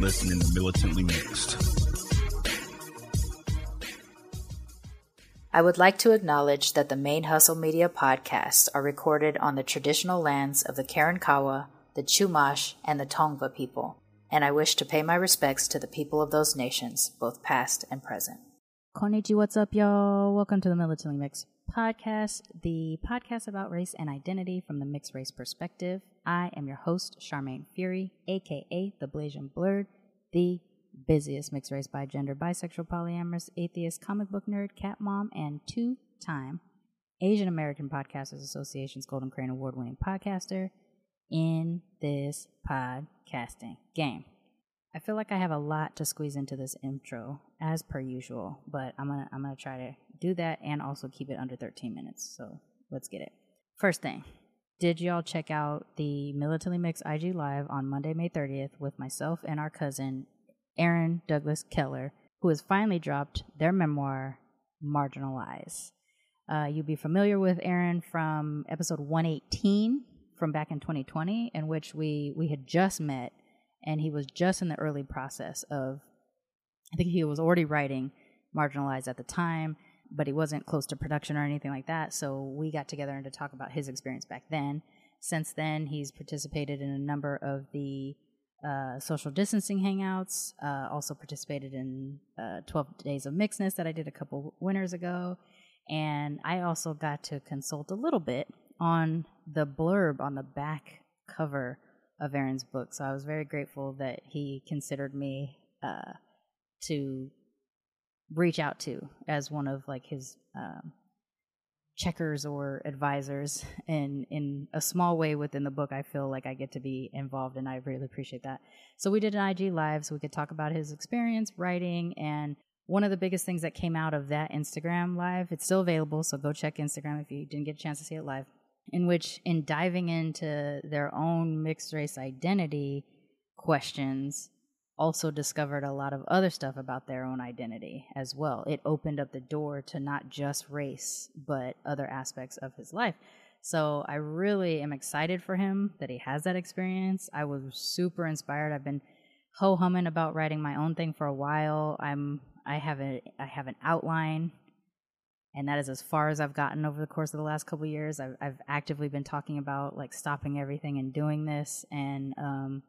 listening to Militantly Mixed. I would like to acknowledge that the ManeHustle Media podcasts are recorded on the traditional lands of the Karankawa, the Chumash, and the Tongva people, and I wish to pay my respects to the people of those nations, both past and present. Konnichiwa, what's up, y'all? Welcome to the Militantly Mixed podcast, the podcast about race and identity from the mixed race perspective. I am your host, Sharmane Fury, aka the Blasian Blurred, the busiest mixed race bi gender, bisexual, polyamorous, atheist, comic book nerd, cat mom, and two time Asian American Podcasters Association's Golden Crane Award winning podcaster in this podcasting game. I feel like I have a lot to squeeze into this intro, as per usual, but I'm gonna I'm gonna try to do that and also keep it under 13 minutes. So let's get it. First thing, did y'all check out the Militantly Mixed IG Live on Monday, May 30th with myself and our cousin Aaron Douglas Keller, who has finally dropped their memoir, Marginal Eyes. Uh, you'll be familiar with Aaron from episode 118 from back in 2020, in which we we had just met, and he was just in the early process of. I think he was already writing Marginalized at the time, but he wasn't close to production or anything like that. So we got together and to talk about his experience back then. Since then, he's participated in a number of the uh, social distancing hangouts. Uh, also participated in uh, 12 Days of Mixedness that I did a couple winters ago. And I also got to consult a little bit on the blurb on the back cover of Aaron's book. So I was very grateful that he considered me uh, to reach out to as one of like his um, checkers or advisors and in a small way within the book i feel like i get to be involved and i really appreciate that. So we did an ig live so we could talk about his experience writing and one of the biggest things that came out of that instagram live it's still available so go check instagram if you didn't get a chance to see it live in which in diving into their own mixed race identity questions also discovered a lot of other stuff about their own identity as well. It opened up the door to not just race, but other aspects of his life. So I really am excited for him that he has that experience. I was super inspired. I've been ho humming about writing my own thing for a while. I'm I have a I have an outline, and that is as far as I've gotten over the course of the last couple years. I've I've actively been talking about like stopping everything and doing this, and um,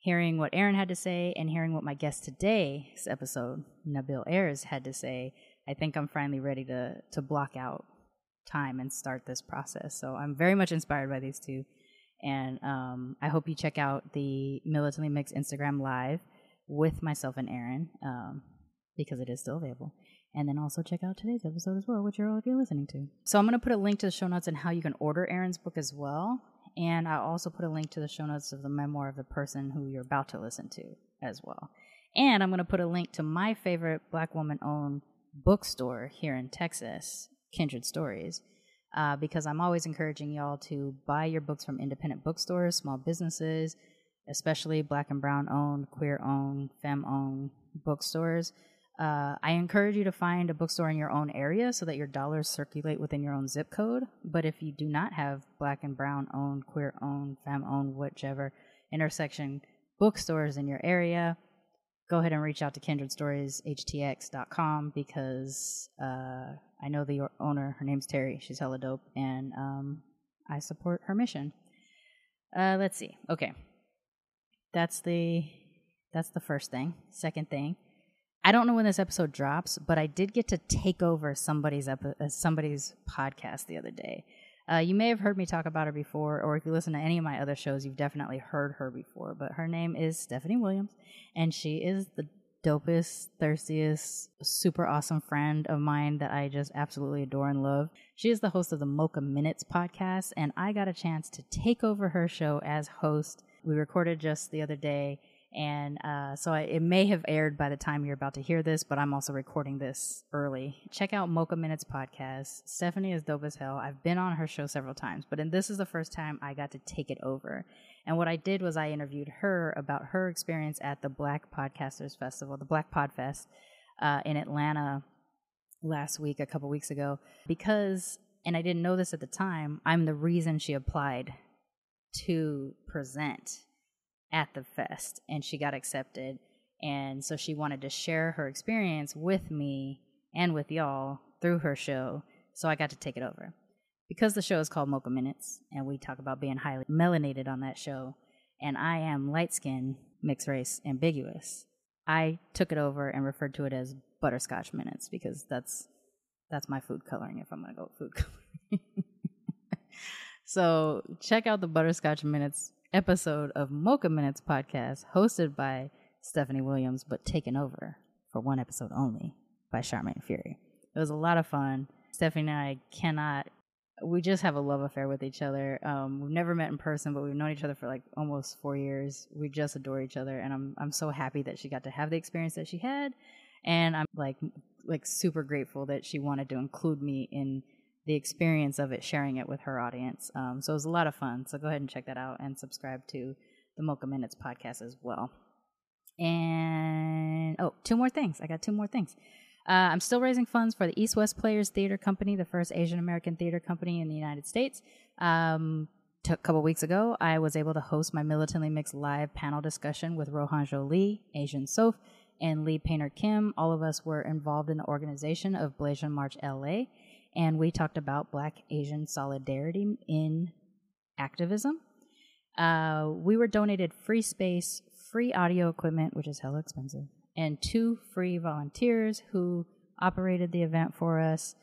hearing what Aaron had to say and hearing what my guest today's episode, Nabil Ayers, had to say, I think I'm finally ready to to block out time and start this process. So I'm very much inspired by these two. And um, I hope you check out the Militantly Mixed Instagram live with myself and Aaron um, because it is still available. And then also check out today's episode as well, which you're all of you're listening to. So I'm going to put a link to the show notes and how you can order Aaron's book as well. And I'll also put a link to the show notes of the memoir of the person who you're about to listen to as well. And I'm going to put a link to my favorite black woman owned bookstore here in Texas, Kindred Stories, uh, because I'm always encouraging y'all to buy your books from independent bookstores, small businesses, especially black and brown owned, queer owned, femme owned bookstores. Uh, I encourage you to find a bookstore in your own area so that your dollars circulate within your own zip code. But if you do not have black and brown owned, queer owned, femme owned, whichever intersection bookstores in your area, go ahead and reach out to kindredstorieshtx.com because uh, I know the owner. Her name's Terry. She's hella dope, and um, I support her mission. Uh, let's see. Okay, that's the that's the first thing. Second thing I don't know when this episode drops, but I did get to take over somebody's epi- uh, somebody's podcast the other day. Uh, you may have heard me talk about her before, or if you listen to any of my other shows, you've definitely heard her before. But her name is Stephanie Williams, and she is the dopest, thirstiest, super awesome friend of mine that I just absolutely adore and love. She is the host of the Mocha Minutes podcast, and I got a chance to take over her show as host. We recorded just the other day And uh, so I, it may have aired by the time you're about to hear this, but I'm also recording this early. Check out Mocha Minutes podcast. Stephanie is dope as hell. I've been on her show several times, but this is the first time I got to take it over. And what I did was I interviewed her about her experience at the Black Podcasters Festival, the Black Podfest uh, in Atlanta last week, a couple weeks ago, because, and I didn't know this at the time, I'm the reason she applied to present at the fest and she got accepted. And so she wanted to share her experience with me and with y'all through her show. So I got to take it over. Because the show is called Mocha Minutes and we talk about being highly melanated on that show, and I am light skinned, mixed race, ambiguous, I took it over and referred to it as Butterscotch Minutes because that's that's my food coloring if I'm gonna go food coloring. so check out the Butterscotch Minutes episode of Mocha Minutes podcast hosted by Stephanie Williams, but taken over for one episode only by Sharmane Fury. It was a lot of fun. Stephanie and I cannot, we just have a love affair with each other. Um, we've never met in person, but we've known each other for like almost four years. We just adore each other, and I'm I'm so happy that she got to have the experience that she had, and I'm like like super grateful that she wanted to include me in the experience of it, sharing it with her audience. Um, so it was a lot of fun. So go ahead and check that out and subscribe to the Mocha Minutes podcast as well. And oh, two more things. I got two more things. Uh, I'm still raising funds for the East West Players Theater Company, the first Asian American theater company in the United States. Um, a couple weeks ago, I was able to host my militantly mixed live panel discussion with Rohan Jolie, Asian Soph, and Lee Painter Kim. All of us were involved in the organization of Blasian March LA and we talked about Black Asian solidarity in activism. Uh, we were donated free space, free audio equipment, which is hella expensive, and two free volunteers who operated the event for us.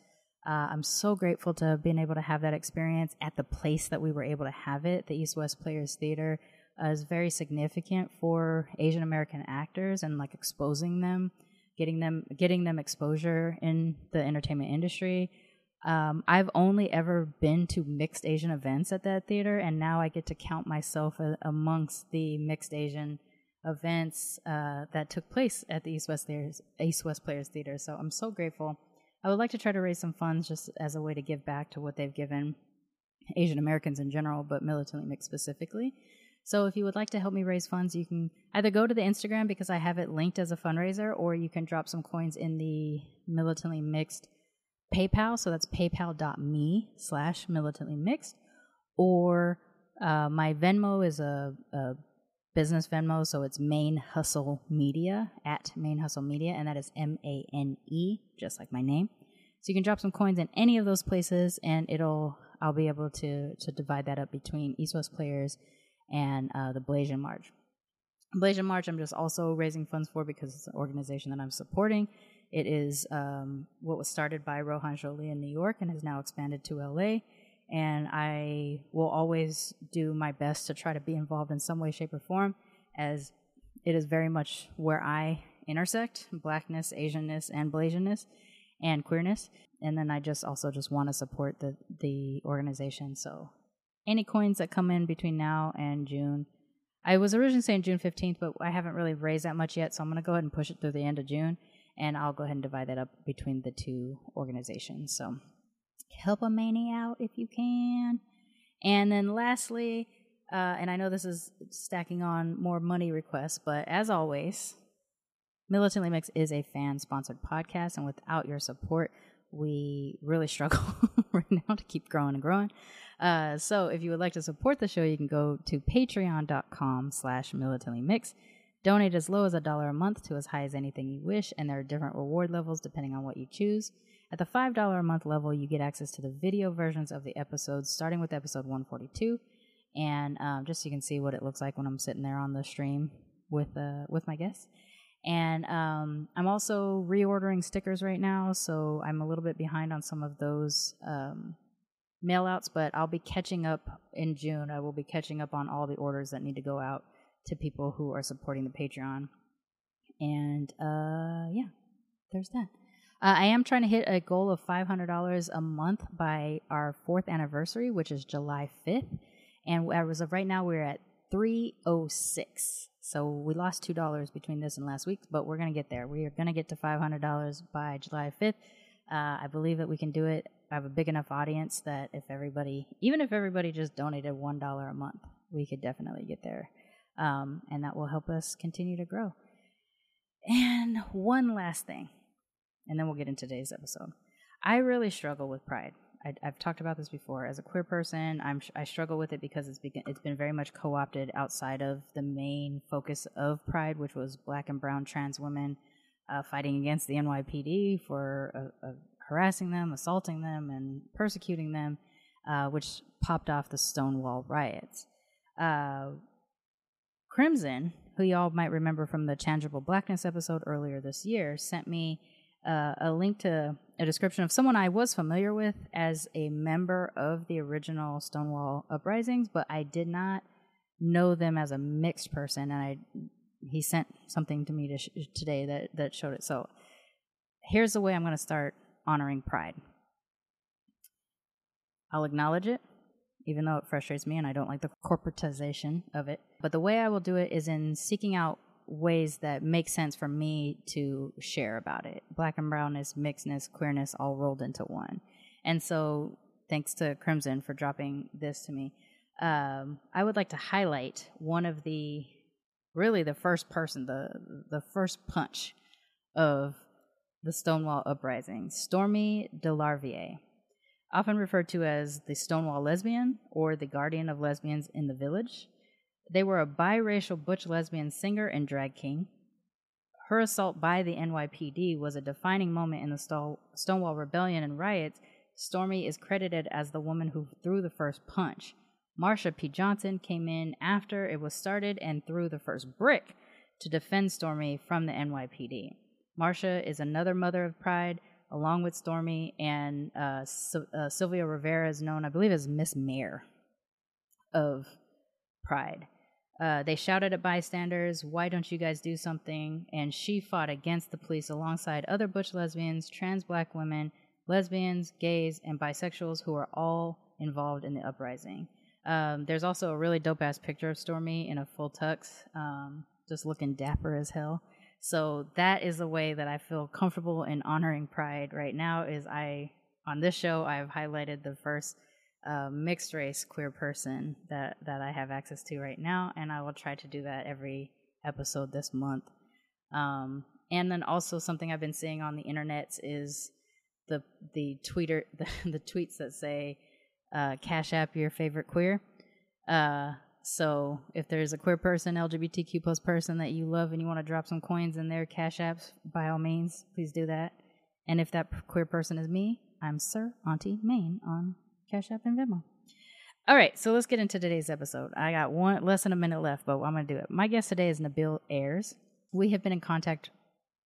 Uh, I'm so grateful to have been able to have that experience at the place that we were able to have it. The East West Players Theater uh, is very significant for Asian American actors and like exposing them, getting them getting them exposure in the entertainment industry. Um, I've only ever been to mixed Asian events at that theater, and now I get to count myself a, amongst the mixed Asian events uh, that took place at the East West, Theaters, East West Players Theater. So I'm so grateful. I would like to try to raise some funds just as a way to give back to what they've given Asian Americans in general, but militantly mixed specifically. So if you would like to help me raise funds, you can either go to the Instagram because I have it linked as a fundraiser, or you can drop some coins in the militantly mixed PayPal, so that's paypal.me slash militantly mixed, or uh, my Venmo is a, a, business Venmo, so it's ManeHustle Media at ManeHustle Media, and that is M A N E, just like my name. So you can drop some coins in any of those places, and it'll I'll be able to to divide that up between East West players and uh, the Blasian March. Blasian March, I'm just also raising funds for because it's an organization that I'm supporting it is um, what was started by Rohan Jo Lee in New York and has now expanded to LA. And I will always do my best to try to be involved in some way, shape, or form, as it is very much where I intersect blackness, Asianness, and Blasianness, and queerness. And then I just also just want to support the the organization. So any coins that come in between now and June. I was originally saying June 15th, but I haven't really raised that much yet, so I'm going to go ahead and push it through the end of June and I'll go ahead and divide that up between the two organizations. So help a mani out if you can. And then lastly, uh, and I know this is stacking on more money requests, but as always, Militantly Mixed is a fan sponsored podcast, and without your support, we really struggle right now to keep growing and growing. Uh, so if you would like to support the show, you can go to patreon.com slash militantly mix Donate as low as a dollar a month to as high as anything you wish, and there are different reward levels depending on what you choose. At the $5 a month level, you get access to the video versions of the episodes, starting with episode 142. And um, just so you can see what it looks like when I'm sitting there on the stream with uh, with my guests. And um, I'm also reordering stickers right now, so I'm a little bit behind on some of those um, mail outs, but I'll be catching up in June. I will be catching up on all the orders that need to go out to people who are supporting the Patreon. And uh, yeah, there's that. Uh, I am trying to hit a goal of $500 a month by our fourth anniversary, which is July 5th. And as of right now, we're at 306. So we lost two dollars between this and last week, but we're gonna get there. We are gonna get to five hundred dollars by July fifth. Uh, I believe that we can do it. I have a big enough audience that if everybody, even if everybody just donated one dollar a month, we could definitely get there, um, and that will help us continue to grow. And one last thing, and then we'll get into today's episode. I really struggle with pride. I, have talked about this before. As a queer person, I'm I struggle with it because it's it's been very much co-opted outside of the main focus of Pride, which was Black and Brown trans women uh, fighting against the NYPD for uh, uh, harassing them, assaulting them, and persecuting them, uh, which popped off the Stonewall riots. Crimson, who y'all might remember from the Tangible Blackness episode earlier this year, sent me uh, a link to a description of someone I was familiar with as a member of the original Stonewall uprisings, but I did not know them as a mixed person. And I he sent something to me to sh- today that that showed it. So here's the way I'm going to start honoring Pride. I'll acknowledge it, even though it frustrates me and I don't like the corporatization of it. But the way I will do it is in seeking out ways that make sense for me to share about it. Black and brownness, mixedness, queerness all rolled into one. And so, thanks to Crimson for dropping this to me. Um, I would like to highlight one of the really the first person, the the first punch of the Stonewall uprising, Stormé DeLarverie, often referred to as the Stonewall lesbian or the guardian of lesbians in the village. They were a biracial butch lesbian singer and drag king. Her assault by the NYPD was a defining moment in the Stonewall Rebellion and riots. Stormy is credited as the woman who threw the first punch. Marsha P. Johnson came in after it was started and threw the first brick to defend Stormy from the NYPD. Marsha is another mother of pride, along with Stormy, and uh, uh, Sylvia Rivera is known, I believe, as Miss Mayor of Pride. Uh, they shouted at bystanders, Why don't you guys do something? And she fought against the police alongside other butch lesbians, trans black women, lesbians, gays, and bisexuals who are all involved in the uprising. Um, there's also a really dope ass picture of Stormy in a full tux, um, just looking dapper as hell. So that is a way that I feel comfortable in honoring Pride right now. Is I on this show I've highlighted the first uh, mixed race queer person that that I have access to right now, and I will try to do that every episode this month. Um, and then also something I've been seeing on the internet is the the tweeter the, the tweets that say uh, "Cash App your favorite queer." Uh, so if there's a queer person, LGBTQ plus person that you love, and you want to drop some coins in their Cash Apps, by all means, please do that. And if that queer person is me, I'm Sir Auntie Main on Cash App and Venmo. All right, so let's get into today's episode. I got one less than a minute left, but I'm going to do it. My guest today is Nabil Ayers. We have been in contact.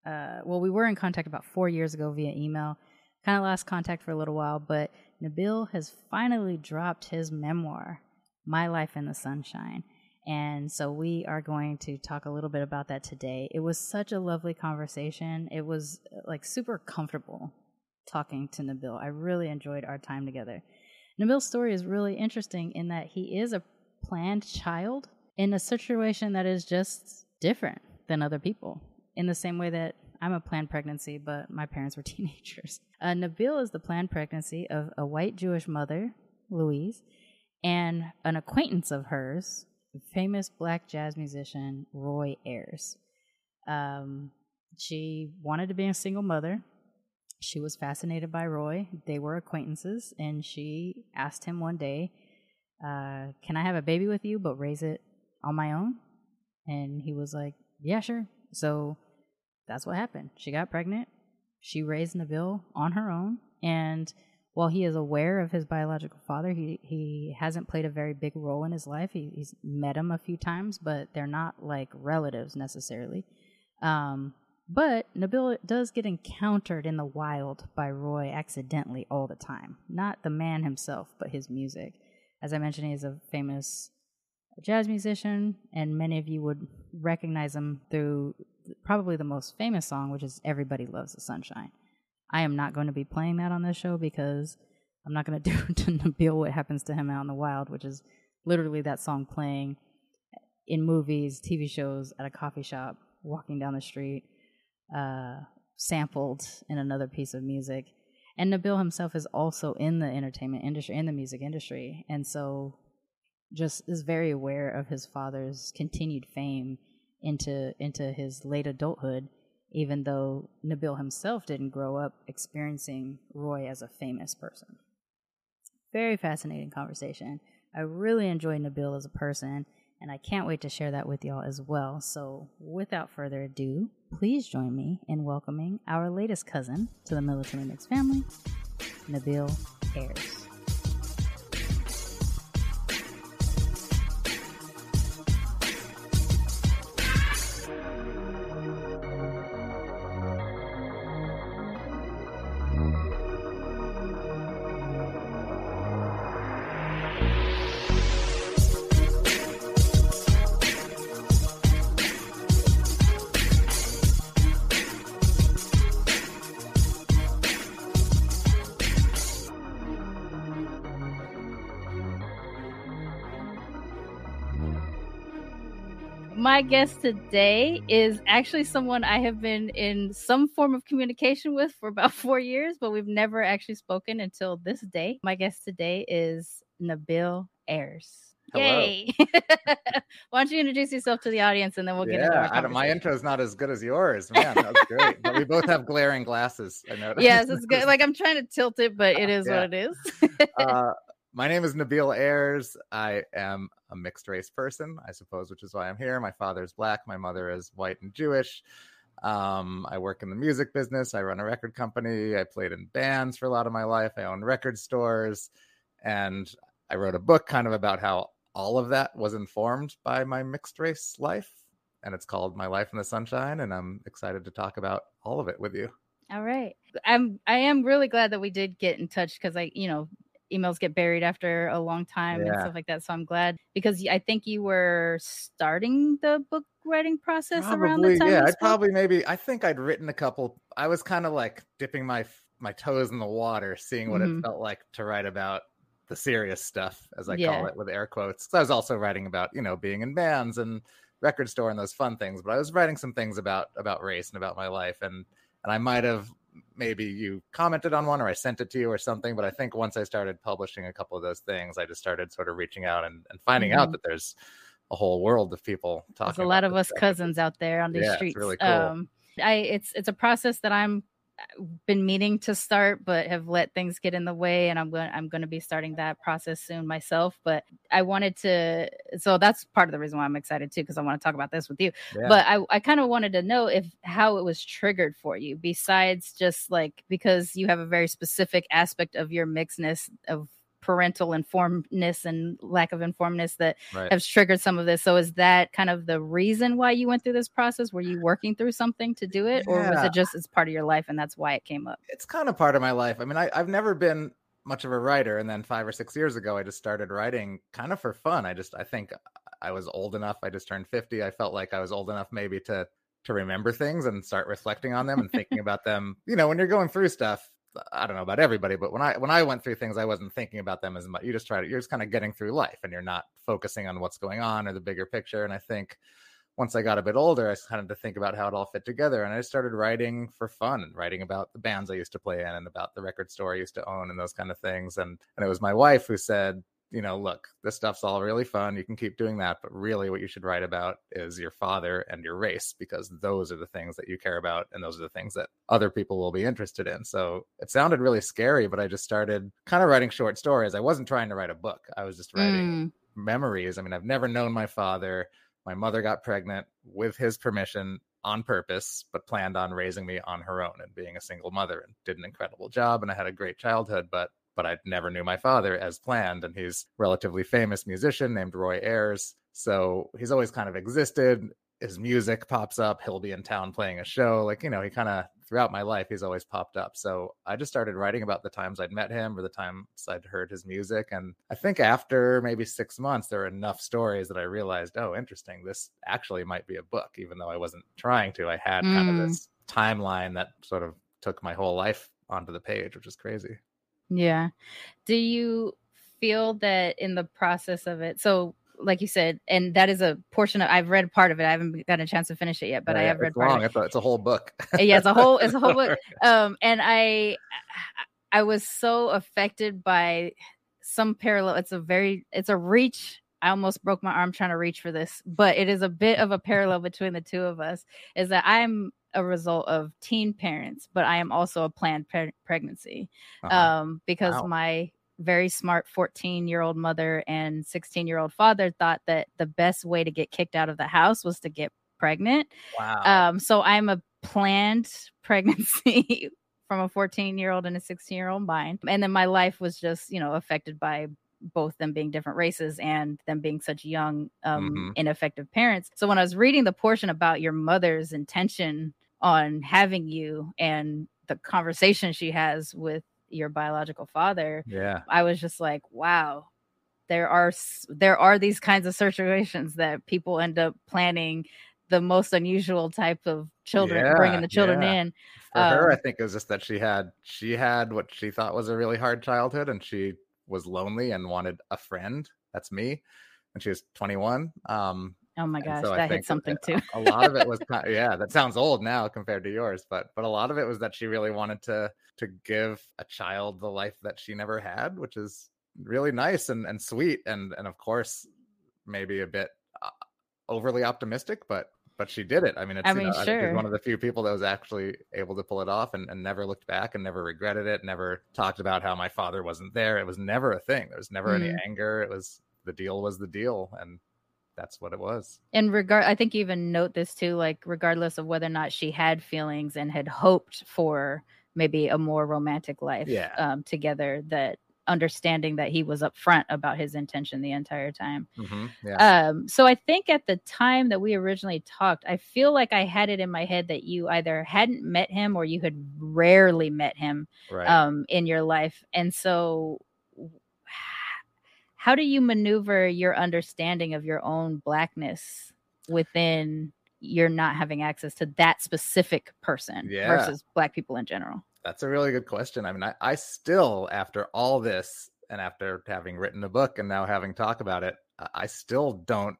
Uh, well, we were in contact about four years ago via email. Kind of lost contact for a little while, but Nabil has finally dropped his memoir, My Life in the Sunshine. And so we are going to talk a little bit about that today. It was such a lovely conversation. It was like super comfortable talking to Nabil. I really enjoyed our time together. Nabil's story is really interesting in that he is a planned child in a situation that is just different than other people, in the same way that I'm a planned pregnancy, but my parents were teenagers. Uh, Nabil is the planned pregnancy of a white Jewish mother, Louise, and an acquaintance of hers, famous black jazz musician Roy Ayers. Um, she wanted to be a single mother, she was fascinated by Roy. They were acquaintances, and she asked him one day, uh, Can I have a baby with you, but raise it on my own? And he was like, Yeah, sure. So that's what happened. She got pregnant. She raised Nabil on her own. And while he is aware of his biological father, he, he hasn't played a very big role in his life. He, he's met him a few times, but they're not like relatives necessarily. Um, but Nabil does get encountered in the wild by Roy accidentally all the time. Not the man himself, but his music. As I mentioned, he's a famous jazz musician, and many of you would recognize him through probably the most famous song, which is Everybody Loves the Sunshine. I am not going to be playing that on this show because I'm not going to do to Nabil what happens to him out in the wild, which is literally that song playing in movies, TV shows, at a coffee shop, walking down the street, uh, sampled in another piece of music. And Nabil himself is also in the entertainment industry, in the music industry. And so just is very aware of his father's continued fame into into his late adulthood, even though Nabil himself didn't grow up experiencing Roy as a famous person. Very fascinating conversation. I really enjoy Nabil as a person, and I can't wait to share that with y'all as well. So, without further ado, please join me in welcoming our latest cousin to the Militantly Mixed family, Nabil Ayers. My guest today is actually someone I have been in some form of communication with for about four years, but we've never actually spoken until this day. My guest today is Nabil Ayers. Hello. Yay! Why don't you introduce yourself to the audience and then we'll get into yeah, our I my intro is not as good as yours, man. That's great. but we both have glaring glasses. I know. yes, it's good. Like I'm trying to tilt it, but it is Yeah. what it is. uh, my name is Nabil Ayers. I am a mixed race person, I suppose, which is why I'm here. My father is black, my mother is white and Jewish. Um, I work in the music business. I run a record company. I played in bands for a lot of my life. I own record stores, and I wrote a book kind of about how all of that was informed by my mixed race life. And it's called My Life in the Sunshine. And I'm excited to talk about all of it with you. All right. I'm I am really glad that we did get in touch because I, you know, emails get buried after a long time and stuff like that. So I'm glad because I think you were starting the book writing process around the time. yeah. I'd probably maybe I think I'd written a couple. I was kind of like dipping my my toes in the water, seeing what Mhm. it felt like to write about the serious stuff, as I Yeah. call it, with air quotes. I was also writing about you know being in bands and record store and those fun things, but I was writing some things about about race and about my life, and and I might have maybe you commented on one or I sent it to you or something. But I think once I started publishing a couple of those things, I just started sort of reaching out and, and finding out Mhm. that there's a whole world of people talking. There's a lot about of us stuff. cousins out there on these Yeah, it's streets. really cool. Um, I it's it's a process that I'm been meaning to start, but have let things get in the way, and I'm going I'm going to be starting that process soon myself. But I wanted to, so that's part of the reason why I'm excited too, because I want to talk about this with you. Yeah. But I I kind of wanted to know if how it was triggered for you, besides just like because you have a very specific aspect of your mixedness of parental informedness and lack of informedness that right. has triggered some of this. So is that kind of the reason why you went through this process? Were you working through something to do it, or was it just as part of your life and that's why it came up? it's kind of part of my life. I mean, I, I've never been much of a writer, and then five or six years ago, I just started writing kind of for fun. I just, I think I was old enough. I just turned fifty. I felt like I was old enough maybe to to remember things and start reflecting on them and thinking about them. You know, when you're going through stuff, I don't know about everybody, but when I when I went through things, I wasn't thinking about them as much. You just try to, you're just kind of getting through life, and you're not focusing on what's going on or the bigger picture. And I think once I got a bit older, I started to think about how it all fit together. And I started writing for fun writing about the bands I used to play in and about the record store I used to own and those kind of things. And and it was my wife who said, you know, look, this stuff's all really fun. You can keep doing that, but really what you should write about is your father and your race because those are the things that you care about and those are the things that other people will be interested in. So it sounded really scary, but I just started kind of writing short stories. I wasn't trying to write a book. I was just writing Mm, memories. I mean, I've never known my father. My mother got pregnant with his permission on purpose, but planned on raising me on her own and being a single mother and did an incredible job. And I had a great childhood, but but I never knew my father as planned. And he's a relatively famous musician named Roy Ayers. So he's always kind of existed. His music pops up. He'll be in town playing a show. Like, you know, he kind of throughout my life, he's always popped up. So I just started writing about the times I'd met him or the times I'd heard his music. And I think after maybe six months, there were enough stories that I realized, oh, interesting. This actually might be a book, even though I wasn't trying to. I had kind Mm. of this timeline that sort of took my whole life onto the page, which is crazy. Yeah. Do you feel that in the process of it? So like you said, and that is a portion of I've read part of it. I haven't gotten a chance to finish it yet, but I have read long. it. It's a whole book. yeah, it's a whole it's a whole book. Um, and I I was so affected by some parallel. It's a very it's a reach. I almost broke my arm trying to reach for this, but it is a bit of a parallel between the two of us. Is that I'm a result of teen parents, but I am also a planned pre- pregnancy. Uh-huh. Um, because Wow. my very smart 14 year old mother and 16 year old father thought that the best way to get kicked out of the house was to get pregnant. wow. Um, so I'm a planned pregnancy from a 14 year old and a 16 year old mind. And then my life was just, you know, affected by both them being different races and them being such young, um, Mhm. ineffective parents. So when I was reading the portion about your mother's intention on having you and the conversation she has with your biological father, yeah. I was just like, wow, there are there are these kinds of situations that people end up planning the most unusual type of children, Yeah, bringing the children yeah. in. For her, I Um, think it was just that she had she had what she thought was a really hard childhood, and she was lonely and wanted a friend. That's me. And she was 21. Um, Oh my gosh, so I that hit something too. A lot of it was, ki- yeah, that sounds old now compared to yours, but but a lot of it was that she really wanted to to give a child the life that she never had, which is really nice and and sweet, and and of course maybe a bit uh, overly optimistic, but but she did it. I mean, it's, I you mean, know, I think sure. one of the few people that was actually able to pull it off and, and never looked back and never regretted it. Never talked about how my father wasn't there. It was never a thing. There was never any Mm. anger. It was the deal was the deal, and that's what it was. And regard i think you even note this too like regardless of whether or not she had feelings and had hoped for maybe a more romantic life Yeah. um, together that understanding that he was upfront about his intention the entire time hmm Yeah. um so i think at the time that we originally talked i feel like i had it in my head that you either hadn't met him or you had rarely met him right. um in your life and so how do you maneuver your understanding of your own blackness within your not having access to that specific person Yeah. versus black people in general That's a really good question. I mean, I, I still, after all this, and after having written a book and now having talk about it, I- I still don't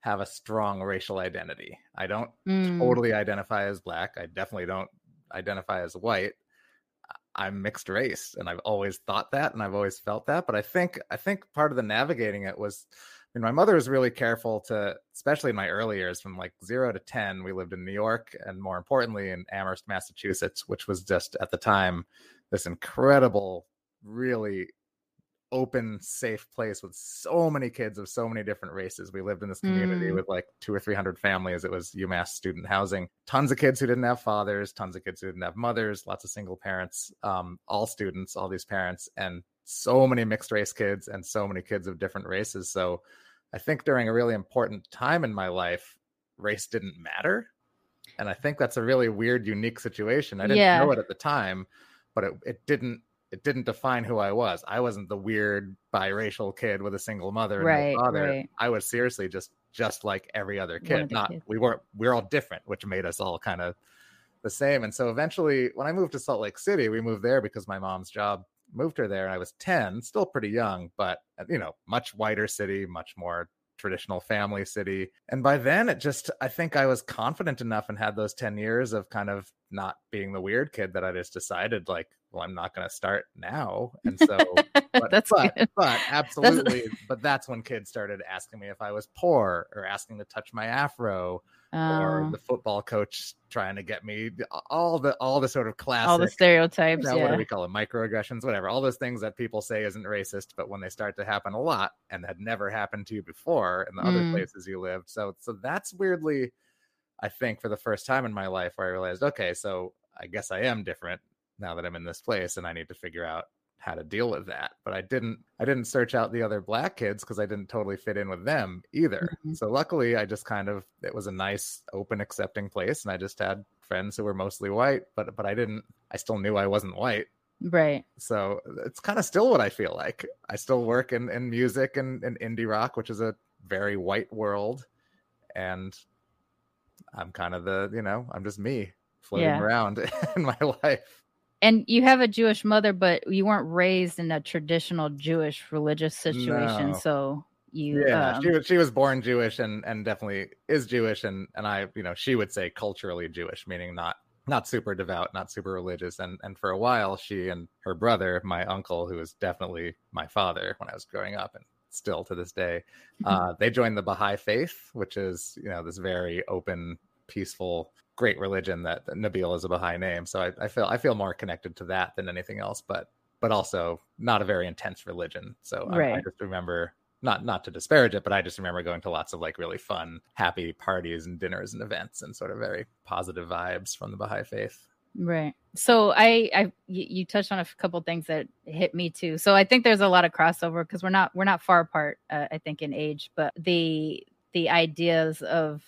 have a strong racial identity. I don't Mm, totally identify as black. I definitely don't identify as white. I'm mixed race, and I've always thought that, and I've always felt that. But I think I think part of the navigating it was, I mean, my mother was really careful to, especially in my early years, from like zero to ten. We lived in New York, and more importantly, in Amherst, Massachusetts, which was just at the time this incredible, really open, safe place with so many kids of so many different races. We lived in this community Mm. with like two or three hundred families. It was UMass student housing. Tons of kids who didn't have fathers, tons of kids who didn't have mothers, lots of single parents, um, all students, all these parents, and so many mixed race kids and so many kids of different races. So I think during a really important time in my life, race didn't matter. And I think that's a really weird, unique situation. I didn't Yeah. know it at the time, but it, it didn't it didn't define who I was. I wasn't the weird biracial kid with a single mother and Right, no father. right. I was seriously just just like every other kid. Not kids. we weren't we we're all different, which made us all kind of the same. And so eventually when I moved to Salt Lake City, we moved there because my mom's job moved her there and I was 10, still pretty young, but uh, you know, much whiter city, much more traditional family city. And by then it just I think I was confident enough and had those 10 years of kind of not being the weird kid that I just decided like, well, I'm not going to start now. And so but, That's but, good. but absolutely but that's when kids started asking me if I was poor or asking to touch my afro or the football coach trying to get me all the all the sort of classic all the stereotypes you know, what do we call it microaggressions whatever all those things that people say isn't racist but when they start to happen a lot and had never happened to you before in the other Mm. places you lived so so that's weirdly i think for the first time in my life where i realized okay so i guess i am different now that i'm in this place and i need to figure out how to deal with that. But i didn't i didn't search out the other black kids because i didn't totally fit in with them either. Mhm. so luckily i just kind of it was a nice open accepting place and i just had friends who were mostly white but but i didn't i still knew i wasn't white. Right. So it's kind of still what i feel like. I still work in, in music and, and indie rock which is a very white world. And i'm kind of the you know i'm just me floating Yeah. around in my life and you have a jewish mother but you weren't raised in a traditional jewish religious situation No. so you. Yeah, um, she was she was born Jewish and and definitely is Jewish and and I you know she would say culturally Jewish, meaning not not super devout, not super religious. And and for a while, she and her brother, my uncle, who was definitely my father when I was growing up, and still to this day, Mm-hmm. uh, they joined the Baha'i faith, which is you know this very open, peaceful, great religion that, that Nabil is a Baha'i name. So I, I feel I feel more connected to that than anything else, but but also not a very intense religion. So I- I, just remember not not to disparage it, but I just remember going to lots of like really fun, happy parties and dinners and events and sort of very positive vibes from the Baha'i faith. Right. So I, I, you touched on a couple things that hit me too. So I think there's a lot of crossover because we're not, we're not far apart. Uh, I think in age, but the, the ideas of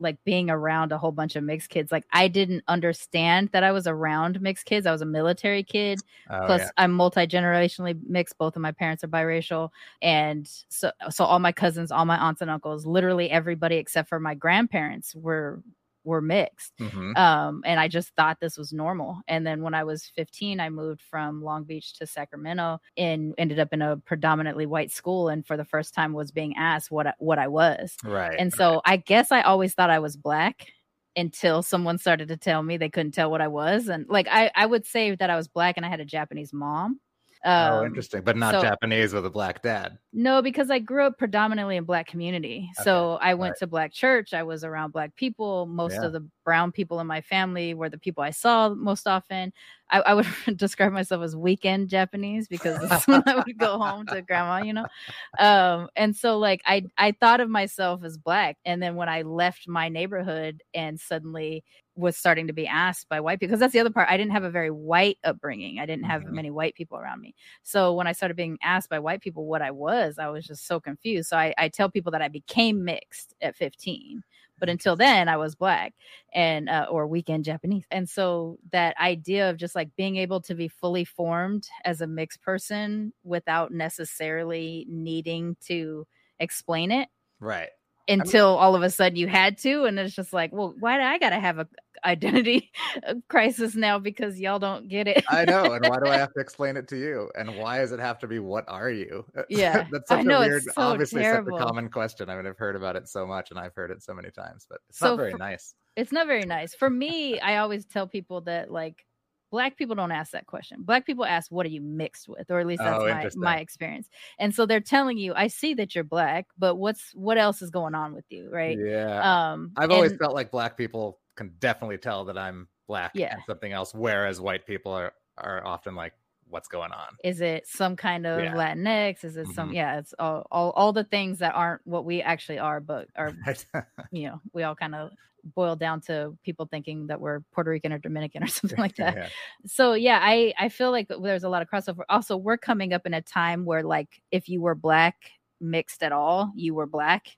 like being around a whole bunch of mixed kids, like I didn't understand that I was around mixed kids. I was a military kid. Oh, Plus, yeah. I'm multi generationally mixed. Both of my parents are biracial, and so so all my cousins, all my aunts and uncles, literally everybody except for my grandparents were were mixed. Mhm. um and i just thought this was normal. And then when i was 15 i moved from long beach to sacramento and ended up in a predominantly white school and for the first time was being asked what I, what i was. Right. and so i guess i always thought i was black until someone started to tell me they couldn't tell what i was. And like i i would say that i was black and i had a japanese mom oh, Um, interesting, but not so- Japanese with a black dad. no, because I grew up predominantly in black community. So I went right. to black church. I was around black people. Most Yeah. of the brown people in my family were the people I saw most often. I, I would describe myself as weekend Japanese because that's when I would go home to grandma, you know. Um, and so like I I thought of myself as black, and then when I left my neighborhood and suddenly was starting to be asked by white people, because that's the other part. I didn't have a very white upbringing. I didn't have Mhm. many white people around me. So when I started being asked by white people what I was, I was just so confused. So I, I tell people that I became mixed at 15, but until then I was black and uh, or weekend Japanese. And so that idea of just like being able to be fully formed as a mixed person without necessarily needing to explain it Right. Until all of a sudden you had to and it's just like well why do i gotta have a identity crisis now because y'all don't get it I know. And why do I have to explain it to you? And why does it have to be what are you? Yeah, That's I such know, a weird, so obviously terrible. such a common question. I mean, I've heard about it so much and I've heard it so many times, but it's So not very for- nice. it's not very nice for me i always tell people that like black people don't ask that question black people ask what are you mixed with or at least that's Oh, my, my experience and so they're telling you i see that you're black but what's what else is going on with you right Yeah. um I've always and- felt like black people can definitely tell that I'm black Yeah. and something else, whereas white people are, are often like, what's going on? is it some kind of Yeah. latinx is it some Mhm. yeah it's all, all all the things that aren't what we actually are but are you know we all kind of boil down to people thinking that we're puerto rican or dominican or something like that Yeah. so yeah i i feel like there's a lot of crossover also we're coming up in a time where like if you were black mixed at all you were black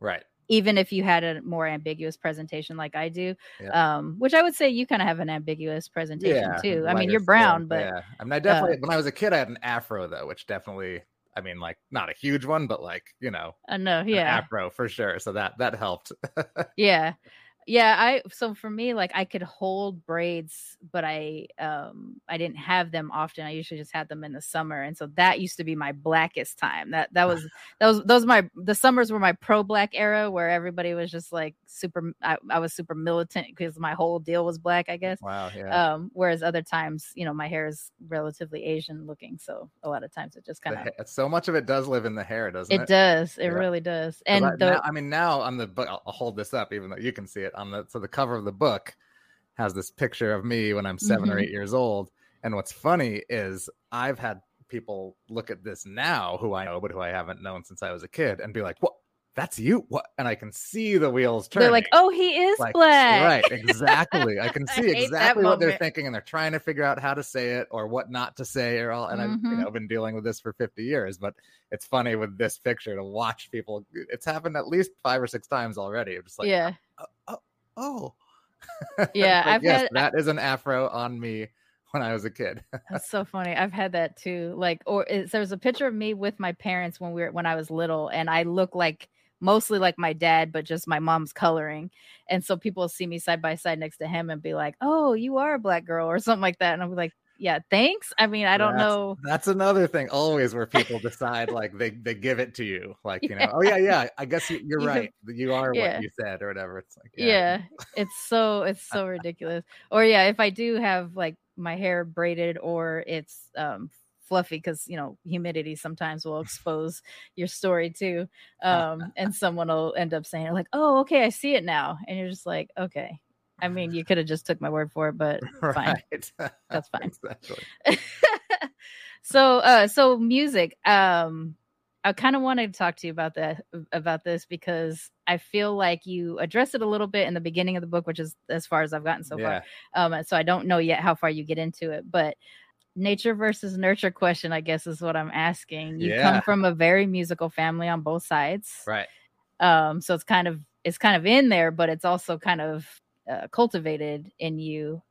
Right. even if you had a more ambiguous presentation like i do Yeah. um which i would say you kind of have an ambiguous presentation Yeah. too i mean you're skin, brown but yeah. I mean, I definitely, when I was a kid, I had an afro though, which definitely, I mean, like not a huge one, but like, you know, uh, no an yeah afro for sure. So that, that helped. yeah yeah i so for me like i could hold braids but i um i didn't have them often i usually just had them in the summer and so that used to be my blackest time that that was that was those my the summers were my pro black era where everybody was just like super i, I was super militant because my whole deal was black i guess wow. Yeah. um whereas other times you know my hair is relatively asian looking so a lot of times it just kind of so much of it does live in the hair, doesn't it? it does it Yeah. really does and I, the now, I mean, now on the I'll, I'll hold this up, even though you can see it on the so the cover of the book has this picture of me when I'm 7 or Mhm. eight years old. And what's funny is I've had people look at this now who I know, but who I haven't known since I was a kid, and be like, "What? That's you? What?" And I can see the wheels turning. they're like oh he is Like, black Right, exactly. I can see that exactly what they're thinking, and they're trying to figure out how to say it or what not to say, or all. And I've you know been dealing with this for 50 years, but it's funny with this picture to watch people. It's happened at least five or six times already. I'm just like, yeah oh, Yeah, I've yes, had- that is an afro on me when I was a kid. That's so funny. I've had that too. Like, or it's, there's a picture of me with my parents when we were when I was little, and I look like mostly like my dad, but just my mom's coloring. And so people see me side by side next to him and be like, "Oh, you are a black girl," or something like that. And I'll be like, yeah, thanks. I mean, I don't That's- know. That's another thing. Always where people decide like they they give it to you, like you know, oh yeah, yeah. I guess you, you're right. You are Yeah. what you said or whatever. It's like yeah. it's so it's so ridiculous or yeah if i do have like my hair braided or it's um fluffy because you know humidity sometimes will expose your story too um and someone will end up saying like oh okay i see it now and you're just like okay i mean you could have just took my word for it but fine. That's fine. so uh so music um i kind of wanted to talk to you about that about this because i feel like you address it a little bit in the beginning of the book which is as far as i've gotten so yeah. far um so i don't know yet how far you get into it but nature versus nurture question i guess is what i'm asking you Yeah. come from a very musical family on both sides Right. um so it's kind of it's kind of in there but it's also kind of uh, cultivated in you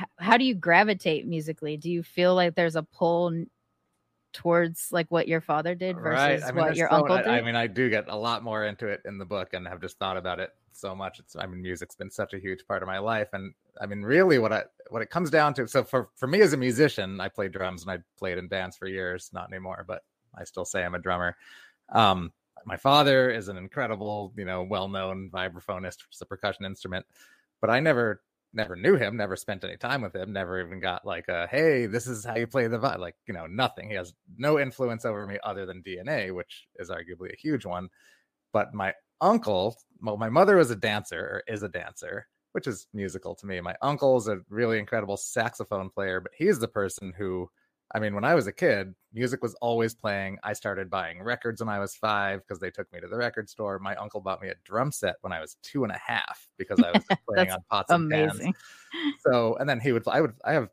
H- how do you gravitate musically do you feel like there's a pull n- towards like what your father did versus I mean, what your so- uncle did I mean, I do get a lot more into it in the book, and have just thought about it so much. It's, I mean, music's been such a huge part of my life, and I mean, really, what I what it comes down to. So for for me as a musician, I play drums and I played in bands for years, not anymore, but I still say I'm a drummer. Um, my father is an incredible, you know, well-known vibraphonist, it's a percussion instrument, but I never never knew him, never spent any time with him, never even got like a hey, this is how you play the vi-" like you know nothing. He has no influence over me other than DNA, which is arguably a huge one. But my uncle, well, my mother was a dancer or is a dancer, which is musical to me. My uncle is a really incredible saxophone player, but he's the person who I mean, when I was a kid, music was always playing. I started buying records when I was five because they took me to the record store. My uncle bought me a drum set when I was two and a half because I was playing on pots and pans. so and then he would i would i have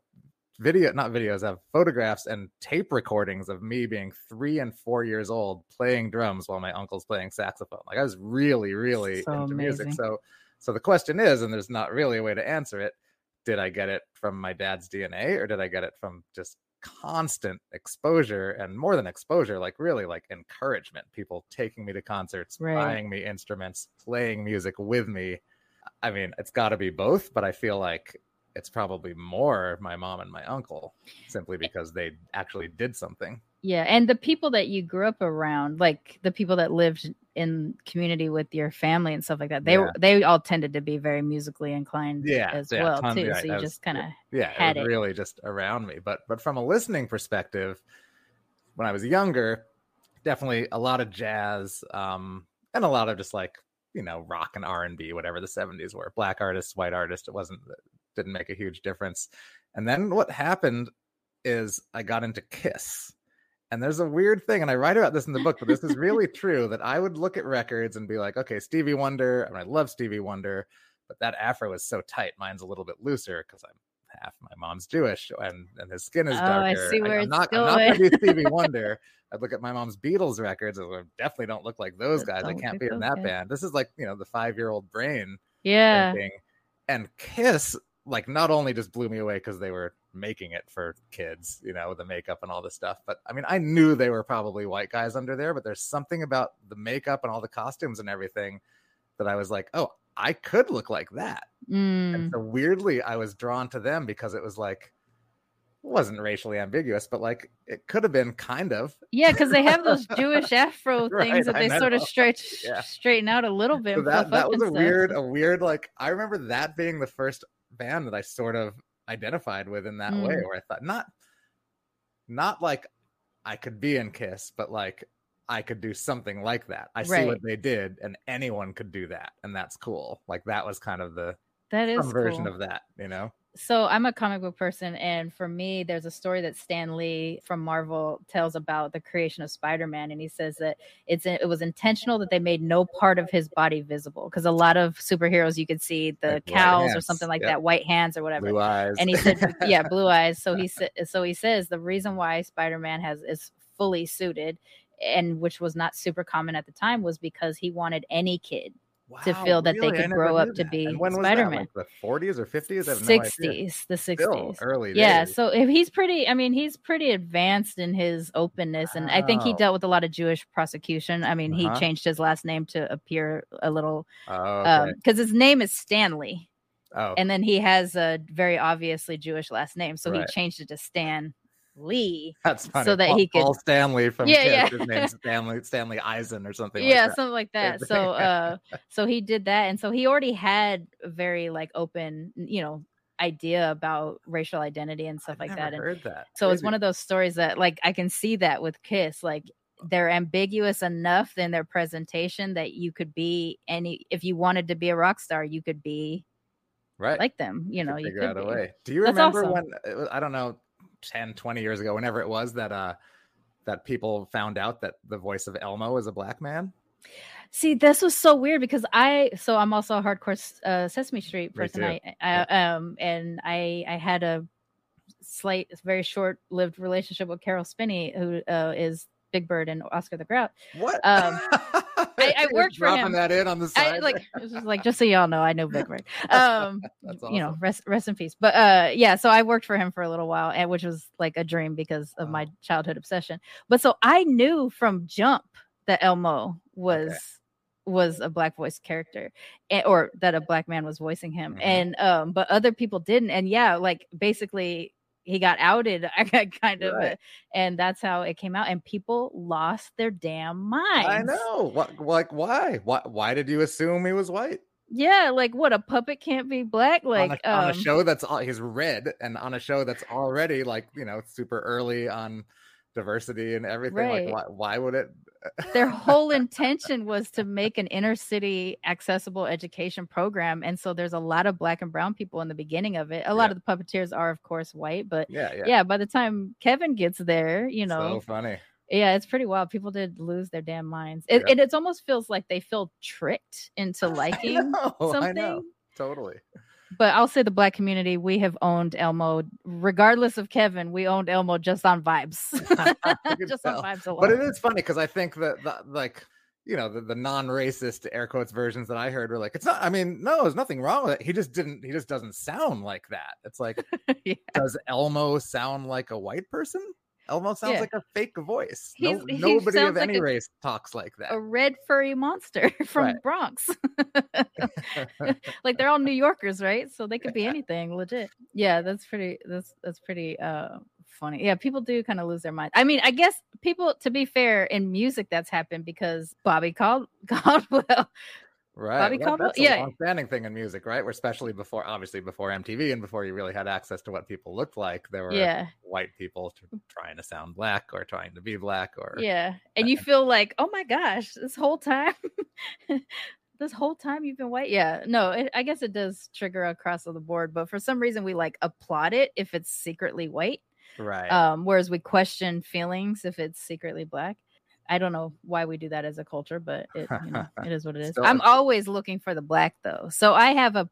video not videos i have photographs and tape recordings of me being three and four years old playing drums while my uncle's playing saxophone. Like i was really really So into music. so so the question is and there's not really a way to answer it did i get it from my dad's dna or did i get it from just constant exposure and more than exposure like really like encouragement people taking me to concerts Right. buying me instruments playing music with me I mean, it's got to be both, but I feel like it's probably more my mom and my uncle simply eh because they actually did something. Yeah, and the people that you grew up around, like the people that lived in community with your family and stuff like that, they were they all tended to be very musically inclined Yeah, as yeah, well tons, too. right, So you was- just kind of Yeah, Had it it. really just around me. But but from a listening perspective, when I was younger, definitely a lot of jazz, um, and a lot of just like you know rock and R and B, whatever the '70s were. Black artists, white artists, it wasn't didn't make a huge difference. And then what happened is I got into Kiss. And there's a weird thing, and I write about this in the book, but this is really true that I would look at records and be like, okay, Stevie Wonder, and I love Stevie Wonder, but that afro is so tight. Mine's a little bit looser because I'm half my mom's Jewish and, and his skin is Oh, I darker. see where am it's not, I'm not gonna be Stevie Wonder. I'd look at my mom's Beatles records and I definitely don't look like those guys. I can't be in that guys. band. This is like, you know, the five year old brain yeah. thinking. And Kiss, like, not only just blew me away because they were making it for kids, you know, with the makeup and all this stuff, but I mean, I knew they were probably white guys under there, but there's something about the makeup and all the costumes and everything that I was like, oh, I could look like that. Mm. And so weirdly, I was drawn to them because it was like, wasn't racially ambiguous, but like it could have been kind of. Yeah, because they have those Jewish afro Right, things that they sort of straight Yeah. straighten out a little bit. So that that was a stuff. weird, a weird like I remember that being the first band that I sort of identified with in that way, Mm. where I thought not not like I could be in Kiss, but like I could do something like that. I see what they did, and anyone could do that, and that's cool. Like that was kind of the That is some version cool. of that, you know? So I'm a comic book person, and for me, there's a story that Stan Lee from Marvel tells about the creation of Spider-Man, and he says that it's it was intentional that they made no part of his body visible because a lot of superheroes you could see the Like cows or something like yep. that, white hands or whatever. Blue eyes. And he said, yeah, blue eyes. So he said, so he says the reason why Spider-Man has is fully suited, and which was not super common at the time, was because he wanted any kid to feel that they really? I could grow up to be And when? Spider-Man. Like the 40s or 50s? I have no 60s, the 60s. Still early yeah days. so if he's pretty i mean he's pretty advanced in his openness and i think he dealt with a lot of jewish prosecution i mean Uh-huh. he changed his last name to appear a little Oh, um okay. because his name is stanley Oh, and then he has a very obviously Jewish last name, so Right. he changed it to Stan Lee. that's funny. so that Paul, he could- Paul Stanley from Yeah, Kiss, yeah. Stanley Stanley Eisen or something. yeah, like that. something like that. So, uh, so he did that, and so he already had a very like open, you know, idea about racial identity and stuff I've like that. And heard that. so it's one of those stories that like I can see that with Kiss, like they're ambiguous enough in their presentation that you could be any if you wanted to be a rock star, you could be right. like them. You know, you figure could out a way. Do you That's remember awesome. when I don't know 10 20 years ago whenever it was that uh that people found out that the voice of Elmo is a black man? See, this was so weird because I so I'm also a hardcore uh, Sesame Street person. I, I um and I I had a slight, very short lived relationship with Caroll Spinney, who uh, is Big Bird and Oscar the Grouch. What? Um, I You're worked for him. that in on the side. I like just like just so y'all know, I know Big Bird. Um, That's you know, rest rest in peace. But uh, yeah, so I worked for him for a little while, and which was like a dream because of Wow. my childhood obsession. But so I knew from jump that Elmo was was a black voice character, and, or that a black man was voicing him, Mhm. and um, but other people didn't, and yeah, like basically. He got outed, I got kind of, Right. and that's how it came out. And people lost their damn minds. I know. What like why? Why why did you assume he was white? Yeah, like what a puppet can't be black. Like on, a, on a um, show that's all he's red and on a show that's already like, you know, super early on diversity and everything. Right. Like why why would it their whole intention was to make an inner city accessible education program and so there's a lot of black and brown people in the beginning of it a lot Yeah. of the puppeteers are of course white but Yeah, yeah. yeah, by the time kevin gets there you know So funny. yeah it's pretty wild people did lose their damn minds it, Yeah. and it almost feels like they feel tricked into liking know, I something know. Totally. But i'll say the black community we have owned elmo. Regardless of kevin we owned elmo just on vibes. Just tell. on vibes alone But it is funny because I think that, like you know the, the non-racist air quotes versions that I heard were like it's not I mean no there's nothing wrong with it. He just didn't he just doesn't sound like that. It's like Yeah. does Elmo sound like a white person Elmo sounds Yeah. like a fake voice no, nobody of like any a- race talks like that a red furry monster from Right. Bronx. like they're all New Yorkers, right? So they could be anything, legit. Yeah, that's pretty. That's that's pretty uh funny. Yeah, people do kind of lose their mind. I mean, I guess people, to be fair, in music that's happened because Bobby Cald- Caldwell. Right. Bobby well, Caldwell? That's a Yeah. long-standing thing in music, right? Where especially before, obviously before MTV and before you really had access to what people looked like, there were Yeah, white people trying to sound black or trying to be black or yeah, and you feel like, oh my gosh, this whole time. This whole time you've been white, yeah. No, it, I guess it does trigger across the board, but for some reason we like applaud it if it's secretly white. right. um whereas we question feelings if it's secretly black i don't know why we do that as a culture but it you know it is what it is Still- i'm always looking for the black though so i have a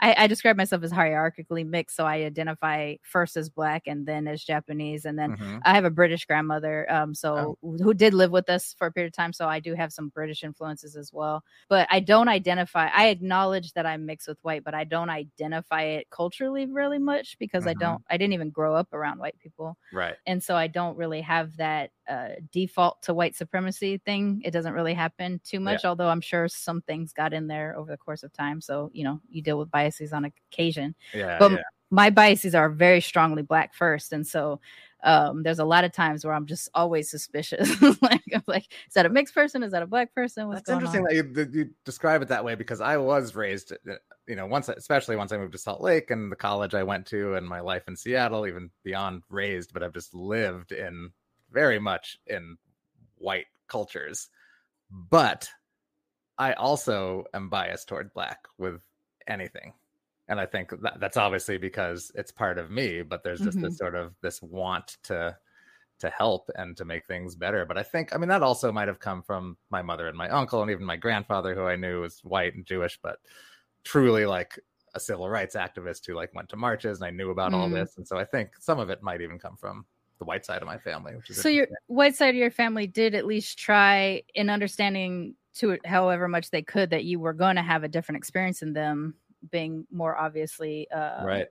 I, I describe myself as hierarchically mixed so i identify first as black and then as japanese and then Mhm. I have a British grandmother, um, Oh. so who did live with us for a period of time. So I do have some British influences as well. But I don't identify. I acknowledge that I'm mixed with white, but I don't identify it culturally really much because I Mhm. don't. I didn't even grow up around white people, Right. and so I don't really have that uh, default to white supremacy thing. It doesn't really happen too much, although I'm sure some things got in there over the course of time. So you know, you deal with biases on occasion Yeah. but yeah. my biases are very strongly black first and so um there's a lot of times where i'm just always suspicious like i'm like is that a mixed person is that a black person what's That's going interesting on that you, that you describe it that way because I was raised, uh, you know, once, especially once I moved to Salt Lake and the college I went to and my life in Seattle, even beyond raised, but I've just lived in very much in white cultures. But I also am biased toward black with anything. And I think that, that's obviously because it's part of me, but there's just this sort of this want to to help and to make things better. But I think, I mean, that also might have come from my mother and my uncle, and even my grandfather, who I knew was white and Jewish, but truly like a civil rights activist who like went to marches, and I knew about all Mm. this. And so I think some of it might even come from the white side of my family, which is so your white side of your family did at least try in understanding to however much they could that you were going to have a different experience in them being more obviously uh right.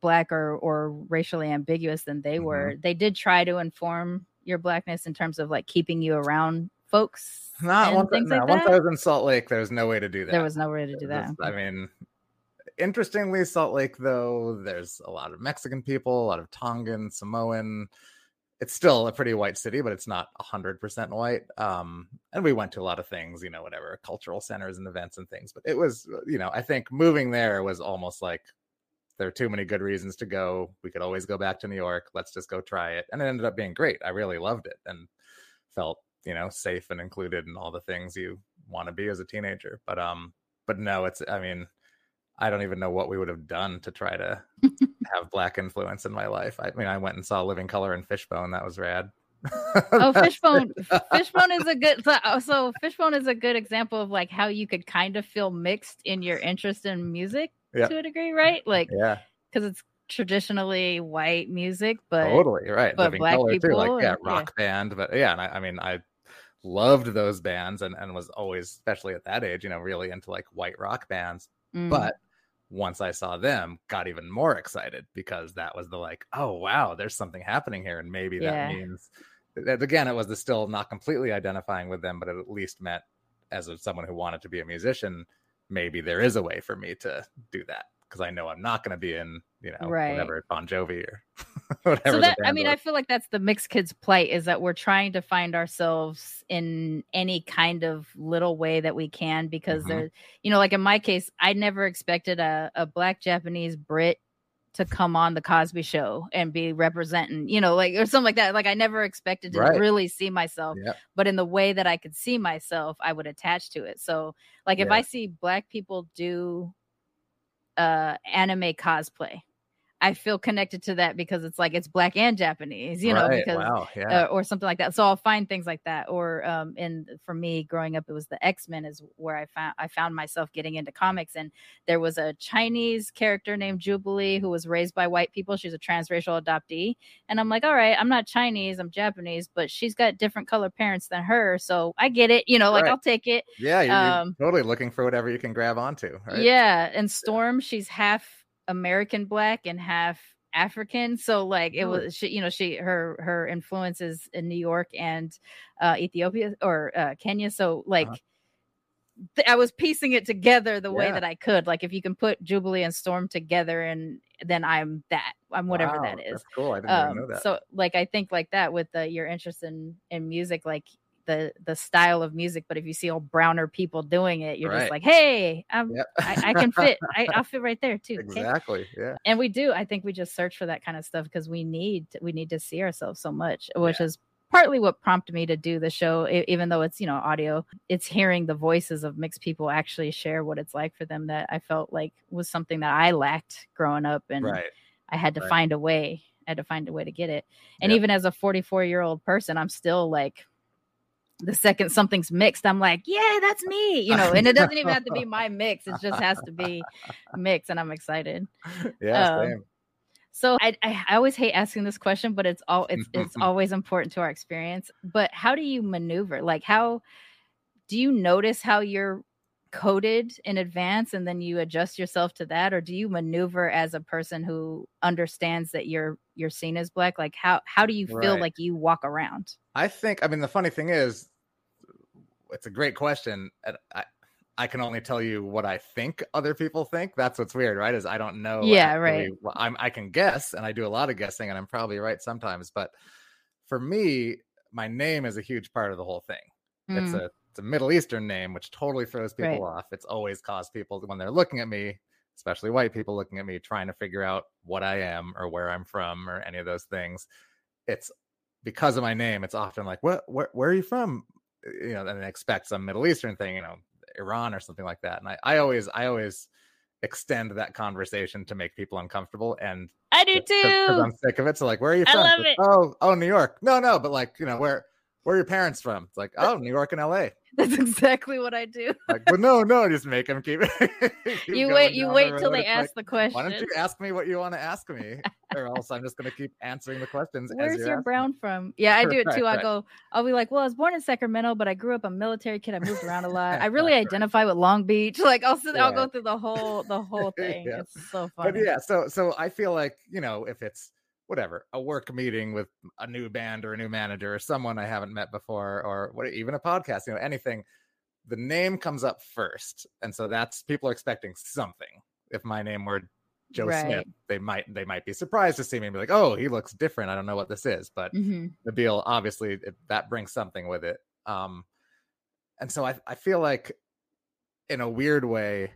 black or or racially ambiguous than they Mhm. were they did try to inform your blackness in terms of like keeping you around folks Not and once, things no, like once I was in Salt Lake, there was no way to do that. there was no way to do that was- I mean, interestingly, Salt Lake though, there's a lot of Mexican people, a lot of Tongan, Samoan. It's still a pretty white city, but it's not hundred percent white. Um, and we went to a lot of things, you know, whatever cultural centers and events and things. But it was, you know, I think moving there was almost like there are too many good reasons to go. We could always go back to New York. Let's just go try it. And it ended up being great. I really loved it and felt, you know, safe and included in all the things you want to be as a teenager. But um, but no, it's I mean, I don't even know what we would have done to try to have black influence in my life. I mean, I went and saw Living Colour and Fishbone. That was rad. oh, Fishbone. Fishbone is a good. So, uh, so Fishbone is a good example of like how you could kind of feel mixed in your interest in music Yep. to a degree, right? Like yeah, because it's traditionally white music, but totally right. but Living black Color too, people like yeah, and- yeah. rock band. But yeah, and I, I mean, I loved those bands and and was always, especially at that age, you know, really into like white rock bands. mm, But once I saw them, got even more excited because that was the like, oh wow, there's something happening here, and maybe Yeah. that means that again, it was the still not completely identifying with them, but it at least meant as a, someone who wanted to be a musician, maybe there is a way for me to do that because I know I'm not going to be in, you know, Right. whatever Bon Jovi or. so that I mean, was. I feel like that's the mixed kids' plight is that we're trying to find ourselves in any kind of little way that we can because Mhm. there, you know, like in my case, I never expected a, a black Japanese Brit to come on the Cosby Show and be representing, you know, like or something like that. Like I never expected to Right. really see myself, Yep. but in the way that I could see myself, I would attach to it. So, like if I see black people do uh anime cosplay, I feel connected to that because it's like it's black and Japanese, you know, Right, because wow, yeah, uh, or something like that. So I'll find things like that. Or um, and for me, growing up, it was the X Men is where I found I found myself getting into comics. And there was a Chinese character named Jubilee who was raised by white people. She's a transracial adoptee, and I'm like, all right, I'm not Chinese, I'm Japanese, but she's got different color parents than her, so I get it. You know, like Right. I'll take it. yeah. You're, you're um, totally looking for whatever you can grab onto, right? Yeah, and Storm, she's half American black and half African. So like it was she, you know, she her her influences in New York and uh Ethiopia or uh Kenya. So like Uh-huh. th- I was piecing it together the way that I could. Like if you can put Jubilee and Storm together and then I'm that. I'm whatever Wow, that is. That's cool. I didn't even know Um, that. so like I think like that with the your interest in in music, like the the style of music. But if you see all browner people doing it, you're Right. just like, hey, Yep. I, I can fit. I, I'll fit right there too. okay? exactly. Yeah. And we do. I think we just search for that kind of stuff because we need we need to see ourselves so much, which is partly what prompted me to do the show. Even though it's you know audio, it's hearing the voices of mixed people actually share what it's like for them. That I felt like was something that I lacked growing up, and Right. I had to Right. find a way. I had to find a way to get it. And Yep. even as a 44 year old person, I'm still like, the second something's mixed, I'm like, yeah, that's me, you know. And it doesn't even have to be my mix; it just has to be mixed, and I'm excited. Yeah. Um. So I, I I always hate asking this question, but it's all it's it's always important to our experience. But how do you maneuver? Like how do you notice how you're coded in advance and then you adjust yourself to that or do you maneuver as a person who understands that you're you're seen as black like how how do you feel Right. like you walk around I think. I mean, the funny thing is, it's a great question. And I, I can only tell you what I think other people think. That's what's weird, right? Is I don't know. Yeah, right. well, I'm. I can guess, and I do a lot of guessing, and I'm probably right sometimes. But for me, my name is a huge part of the whole thing. It's Mm, a it's a Middle Eastern name, which totally throws people Right. off. It's always caused people when they're looking at me, especially white people looking at me, trying to figure out what I am or where I'm from or any of those things. It's because of my name. It's often like, "What? Where, where are you from?" Uh, you know, and they expect some Middle Eastern thing, you know, Iran or something like that. And I, I always, I always extend that conversation to make people uncomfortable and i do too I'm sick of it. So like, where are you from? love Like, it. Oh, oh, New York. No, no, but like, you know, where where are your parents from? It's like, oh, New York and L.A. that's exactly what i do Like, but no, no, just make them keep. keep you wait you down the wait till they It's ask like, the question Why don't you ask me what you want to ask me, or else I'm just going to keep answering the questions. Where's your brown from? Yeah, I do it Right, too. I right. go, I'll be like, well, I was born in Sacramento, but I grew up a military kid. I moved around a lot. I really identify with Long Beach. Like I'll sit, I'll go through the whole the whole thing. Yeah. It's so But yeah, so so I feel like you know if it's whatever a work meeting with a new band or a new manager or someone I haven't met before or what even a podcast, you know, anything, the name comes up first, and so that's people are expecting something, if my name were Joe Right. Smith, they might they might be surprised to see me and be like, "Oh, he looks different. I don't know what this is." But hmm Nabil, obviously, it, that brings something with it. Um, and so I I feel like, in a weird way,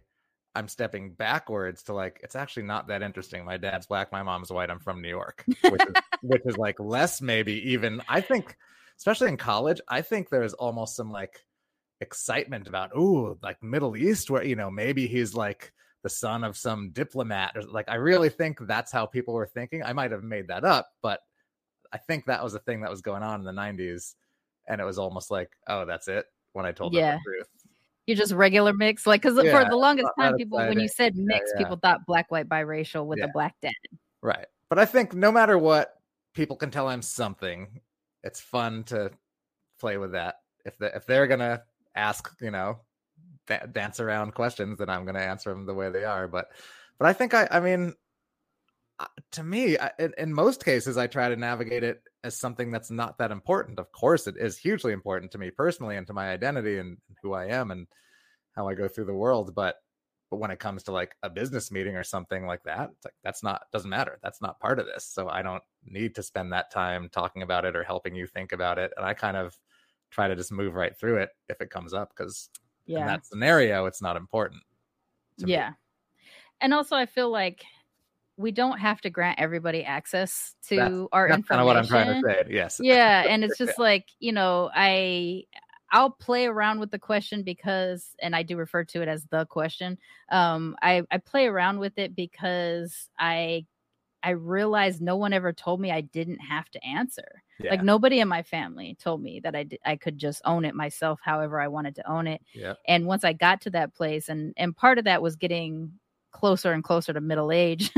I'm stepping backwards to like it's actually not that interesting. My dad's black, my mom's white. I'm from New York, which is, which is like less maybe even. I think, especially in college, I think there's almost some like excitement about ooh like Middle East where you know maybe he's like the son of some diplomat or like I really think that's how people were thinking. I might have made that up, but I think that was a thing that was going on in the 90s and it was almost like oh that's it when I told them Yeah. the truth. You're just regular mix, like because Yeah, for the longest time, people when you said mix, yeah. people thought black, white, biracial with Yeah. a black dad. Right. But I think no matter what, people can tell I'm something. It's fun to play with that. If they if they're gonna ask, you know, da- dance around questions, then I'm gonna answer them the way they are. But but I think I I mean, to me, I, in, in most cases, I try to navigate it as something that's not that important. Of course, it is hugely important to me personally and to my identity and who I am and how I go through the world. But but when it comes to like a business meeting or something like that, it's like that's not doesn't matter. That's not part of this. So I don't need to spend that time talking about it or helping you think about it. And I kind of try to just move right through it if it comes up because in Yeah, that scenario, it's not important. to me. yeah. And also, I feel like we don't have to grant everybody access to That's- our That's kind of what I'm trying to information. say. Yes. yeah and it's just like you know i i'll play around with the question because and i do refer to it as the question um i i play around with it because i i realized no one ever told me i didn't have to answer Yeah. like nobody in my family told me that i i could just own it myself however i wanted to own it yeah. and once i got to that place and and part of that was getting closer and closer to middle age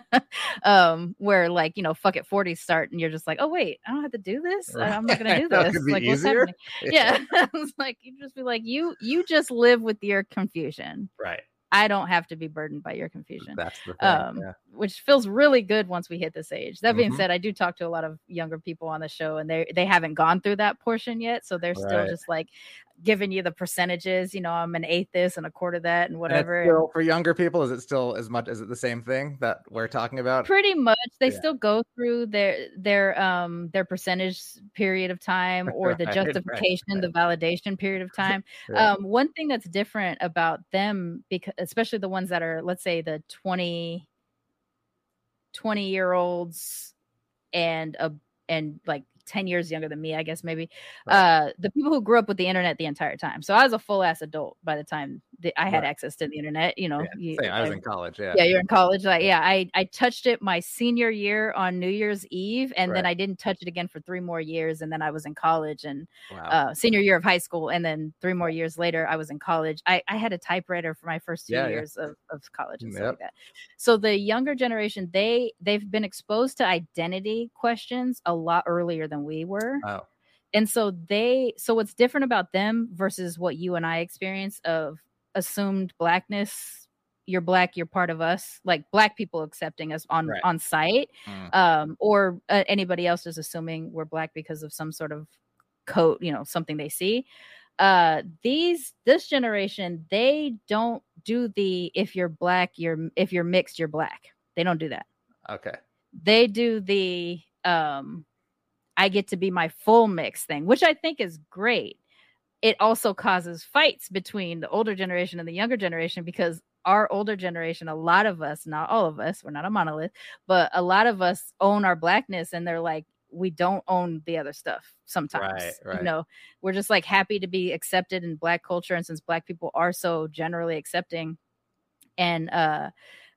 um where like you know fuck it 40 start and you're just like oh wait i don't have to do this i'm not gonna do this like what's easier. happening yeah it's like you just be like you you just live with your confusion Right. i don't have to be burdened by your confusion That's the thing. um, yeah. which feels really good once we hit this age. That being Mhm. said, I do talk to a lot of younger people on the show, and they they haven't gone through that portion yet, so they're still Right. just like giving you the percentages. You know, I'm an eighth this and a quarter that, and And whatever. still- for younger people, is it still as much? Is it the same thing that we're talking about? Pretty much, they Yeah. still go through their their um their percentage period of time or the Right, right, justification, the validation period of time. Yeah. Um, one thing that's different about them, because especially the ones that are, let's say, the 20, 20 year olds and a and like 10 years younger than me, I guess maybe. Right. Uh the people who grew up with the internet the entire time. So I was a full ass adult by the time that I had Right. access to the internet, you know. Yeah, you-. I was I- in college. Yeah. yeah, you're in college. Like, yeah, I I touched it my senior year on New Year's Eve, and then I didn't touch it again for three more years, and then I was in college and Wow. uh, senior year of high school, and then three more years later, I was in college. I, I had a typewriter for my first two Yeah, yeah. years of, of college and stuff like that. So the younger generation, they they've been exposed to identity questions a lot earlier than we were, oh. and so they so what's different about them versus what you and I experience of assumed blackness. You're black. You're part of us. Like black people accepting us on Right. on site Mm. um, or uh, anybody else is assuming we're black because of some sort of coat you know, something they see. Uh, these this generation, they don't do the if you're black, you're if you're mixed, you're black. They don't do that. Okay. They do the um, I get to be my full mix thing, which I think is great. It also causes fights between the older generation and the younger generation because our older generation, a lot of us, not all of us, we're not a monolith, but a lot of us own our blackness and they're like, we don't own the other stuff sometimes. Right, right. You know, we're just like happy to be accepted in black culture. And since black people are so generally accepting and uh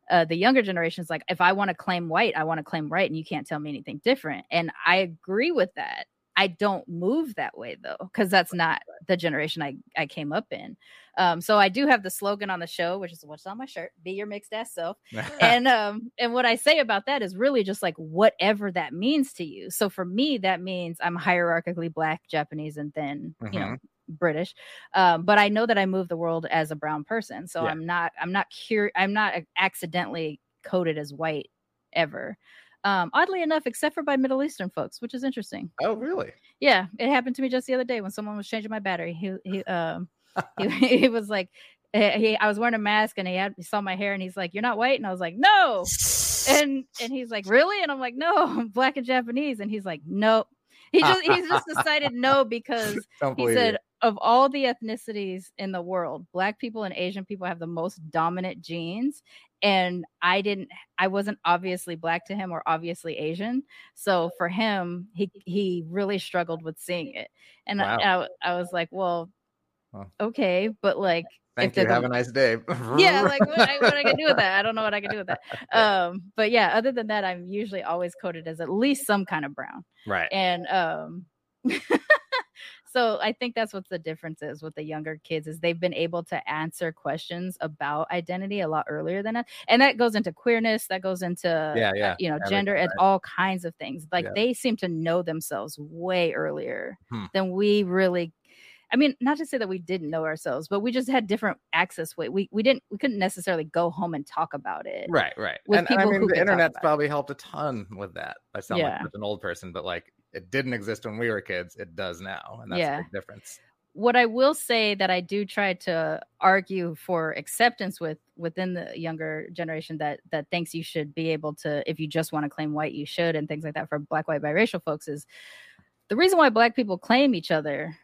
uh, the younger generation is like, if I want to claim white, I want to claim right, and you can't tell me anything different. And I agree with that. I don't move that way though, because that's not the generation I, I came up in. Um, so I do have the slogan on the show, which is what's on my shirt: "Be your mixed ass self." and um, and what I say about that is really just like whatever that means to you. So for me, that means I'm hierarchically black, Japanese, and then you know British. Um, but I know that I move the world as a brown person, so Yeah. I'm not I'm not cur- I'm not accidentally coded as white ever. Um, oddly enough, except for by Middle Eastern folks, which is interesting. oh, really? Yeah, it happened to me just the other day when someone was changing my battery. He he um he, he was like, eh, he, I was wearing a mask and he had he saw my hair and he's like, "You're not white," and I was like, "No," and and he's like, "Really?" And I'm like, "No, I'm black and Japanese," and he's like, "No." He just he's just decided no because he said you. of all the ethnicities in the world, black people and Asian people have the most dominant genes. And I didn't I wasn't obviously black to him or obviously Asian. So for him, he he really struggled with seeing it. And I, Wow. I, I was like, well, okay, but like Thank you. Have a nice day. yeah, like what I, what I can do with that? I don't know what I can do with that. Um, but yeah, other than that, I'm usually always coded as at least some kind of brown right. and um so i think that's what the difference is with the younger kids is they've been able to answer questions about identity a lot earlier than us and that goes into queerness that goes into Yeah, yeah, you know everything, gender it's all kinds of things like Yeah. they seem to know themselves way earlier Hmm. than we really I mean, not to say that we didn't know ourselves, but we just had different access. Way we we didn't we couldn't necessarily go home and talk about it. Right, right. with and, and I people mean, who the internet's about it. probably helped a ton with that. I sound Yeah. like an old person, but like it didn't exist when we were kids. It does now, and that's Yeah. a big difference. what I will say that I do try to argue for acceptance with within the younger generation that that thinks you should be able to if you just want to claim white you should and things like that for black white biracial folks is the reason why black people claim each other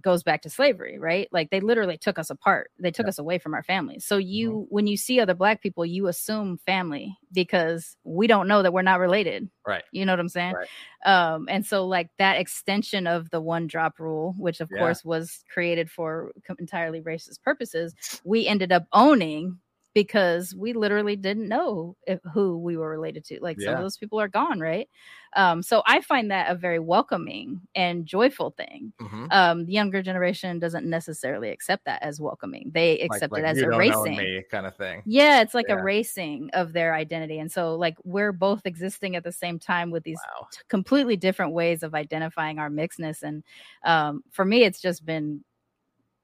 goes back to slavery right? Like they literally took us apart. They took us away from our families so you when you see other black people you assume family because we don't know that we're not related. Right. you know what i'm saying? Right. um and so like that extension of the one drop rule which of Yeah. course was created for entirely racist purposes we ended up owning because we literally didn't know if, who we were related to like some of those people are gone right um so i find that a very welcoming and joyful thing Mhm. um the younger generation doesn't necessarily accept that as welcoming they accept like it as erasing kind of thing. yeah, it's like Yeah. erasing of their identity. And so like we're both existing at the same time with these Wow. t- completely different ways of identifying our mixedness. And um for me it's just been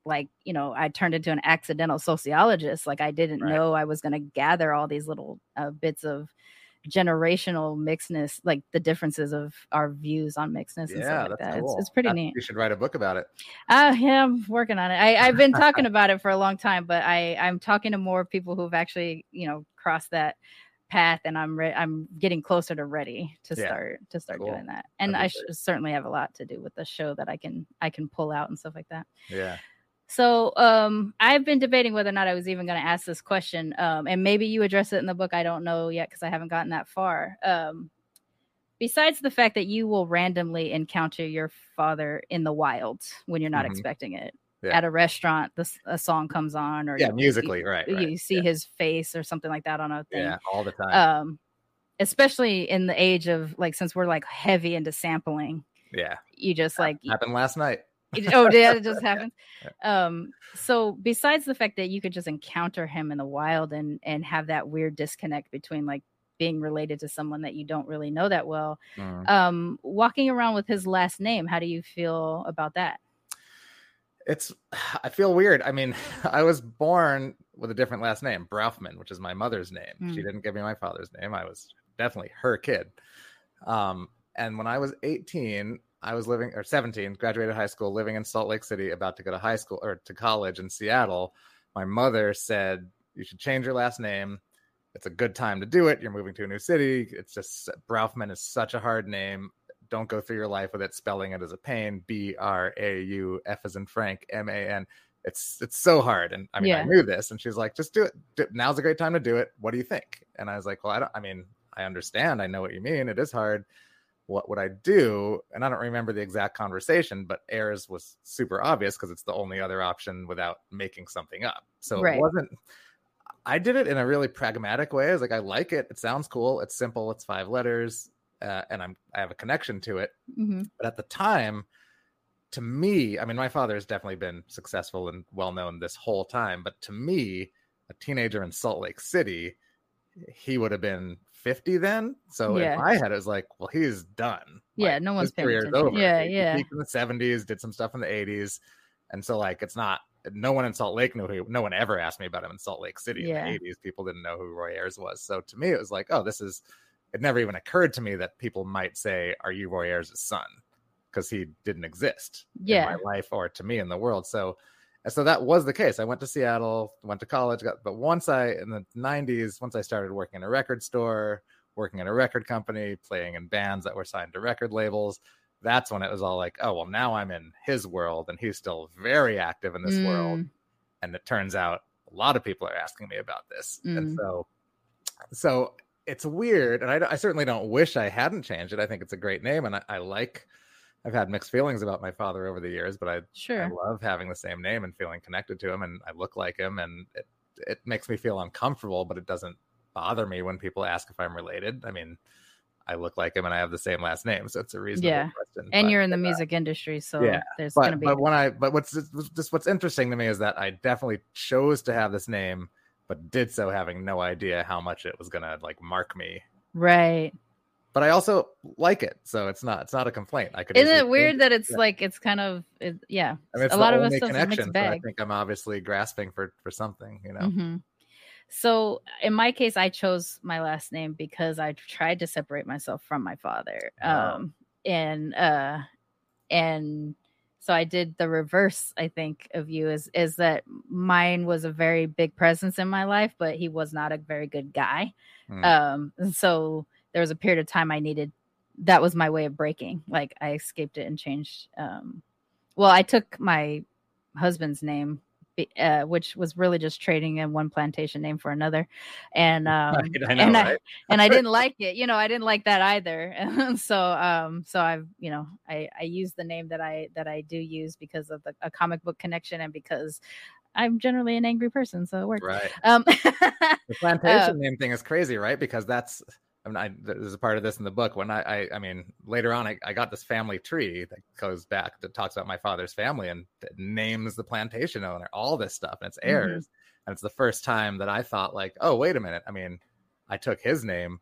like, you know, I turned into an accidental sociologist. Like I didn't Right. know I was going to gather all these little uh, bits of generational mixedness, like the differences of our views on mixedness and stuff like that. cool. It's, it's pretty I- neat. You should write a book about it. Uh, yeah, I'm working on it. I, I've been talking about it for a long time, but I, I'm talking to more people who've actually, you know, crossed that path, and I'm re- I'm getting closer to ready to Yeah. start to start Cool. doing that. And That'd I sh- certainly have a lot to do with the show that I can I can pull out and stuff like that. Yeah. So um, I've been debating whether or not I was even going to ask this question, um, and maybe you address it in the book. I don't know yet because I haven't gotten that far. Um, besides the fact that you will randomly encounter your father in the wild when you're not Mhm. expecting it Yeah. at a restaurant, this a song comes on, or Yeah, you- musically, you, right, You, see yeah. his face or something like that on a thing. Yeah. All the time. Um, especially in the age of like since we're like heavy into sampling, yeah. you just like Happened last night. It- oh yeah it just happens um so besides the fact that you could just encounter him in the wild and and have that weird disconnect between like being related to someone that you don't really know that well Mm. um walking around with his last name how do you feel about that It's. I feel weird. I mean, I was born with a different last name, Braufman, which is my mother's name. She Mm. didn't give me my father's name. I was definitely her kid. Um, and when I was 18, I was living or 17, graduated high school, living in Salt Lake City, about to go to high school or to college in Seattle. My mother said, You should change your last name. It's a good time to do it. You're moving to a new city. It's just Braufman is such a hard name. Don't go through your life with it spelling it as a pain. B R A U F as in Frank, M A N. It's it's so hard. And I mean, I knew this. And she's like, just do it. Do- Now's a great time to do it. What do you think? And I was like, well, I don't. I mean, I understand. I know what you mean. It is hard. What would I do? And I don't remember the exact conversation, but Ayers was super obvious because it's the only other option without making something up. So Right. it wasn't. I did it in a really pragmatic way. I was like, I like it. It sounds cool. It's simple. It's five letters, uh, and I'm I have a connection to it. mm-hmm. But at the time, to me, I mean, my father has definitely been successful and well known this whole time. But to me, a teenager in Salt Lake City, he would have been 50 then. So Yeah. in my head, it was like, well, he's done. Yeah, Like, no one's paying career's attention. over. Yeah, He- he yeah. peaked in the 70s, did some stuff in the 80s. And so, like, it's not, no one in Salt Lake knew who, no one ever asked me about him in Salt Lake City Yeah. in the 80s. People didn't know who Roy Ayers was. So to me, it was like, oh, this is, it never even occurred to me that people might say, are you Roy Ayers' son? Because he didn't exist Yeah. in my life or to me in the world. So so that was the case. I went to Seattle, went to college, got, but once I in the '90s, once I started working in a record store, working in a record company, playing in bands that were signed to record labels, that's when it was all like, oh well, now I'm in his world, and he's still very active in this Mm. world. And it turns out a lot of people are asking me about this, and Mm. so, so it's weird, and I, I certainly don't wish I hadn't changed it. I think it's a great name, and I, I like. I've had mixed feelings about my father over the years, but I Sure. I love having the same name and feeling connected to him, and I look like him, and it it makes me feel uncomfortable, but it doesn't bother me when people ask if I'm related. I mean, I look like him, and I have the same last name, so it's a reasonable Yeah. question. and but- you're in the uh, music industry, so yeah, there's gonna be but when I but what's just what's interesting to me is that I definitely chose to have this name, but did so having no idea how much it was gonna like mark me. right. But I also like it, so it's not it's not a complaint. I could. Isn't it weird that it's Yeah. like it's kind of it, yeah? I mean, it's a lot of us only stuff's a connection, so I think I'm obviously grasping for for something, you know. hmm So in my case, I chose my last name because I tried to separate myself from my father. Oh. Um, and uh, and so I did the reverse. I think of you is is that mine was a very big presence in my life, but he was not a very good guy. Hmm. Um, so there was a period of time I needed. That was my way of breaking. Like I escaped it and changed. Um, well, I took my husband's name, uh, which was really just trading in one plantation name for another, and um, I know, and I and I didn't like it. You know, I didn't like that either. And so, um, so I've you know, I I use the name that I that I do use because of the a comic book connection and because I'm generally an angry person, so it works. Right. Um, The plantation Uh, name thing is crazy, right? Because that's I mean, I, there's a part of this in the book when I, I, I mean, later on, I, I got this family tree that goes back that talks about my father's family and that names the plantation owner, all this stuff, and it's Mhm. heirs. And it's the first time that I thought, like, oh, wait a minute. I mean, I took his name,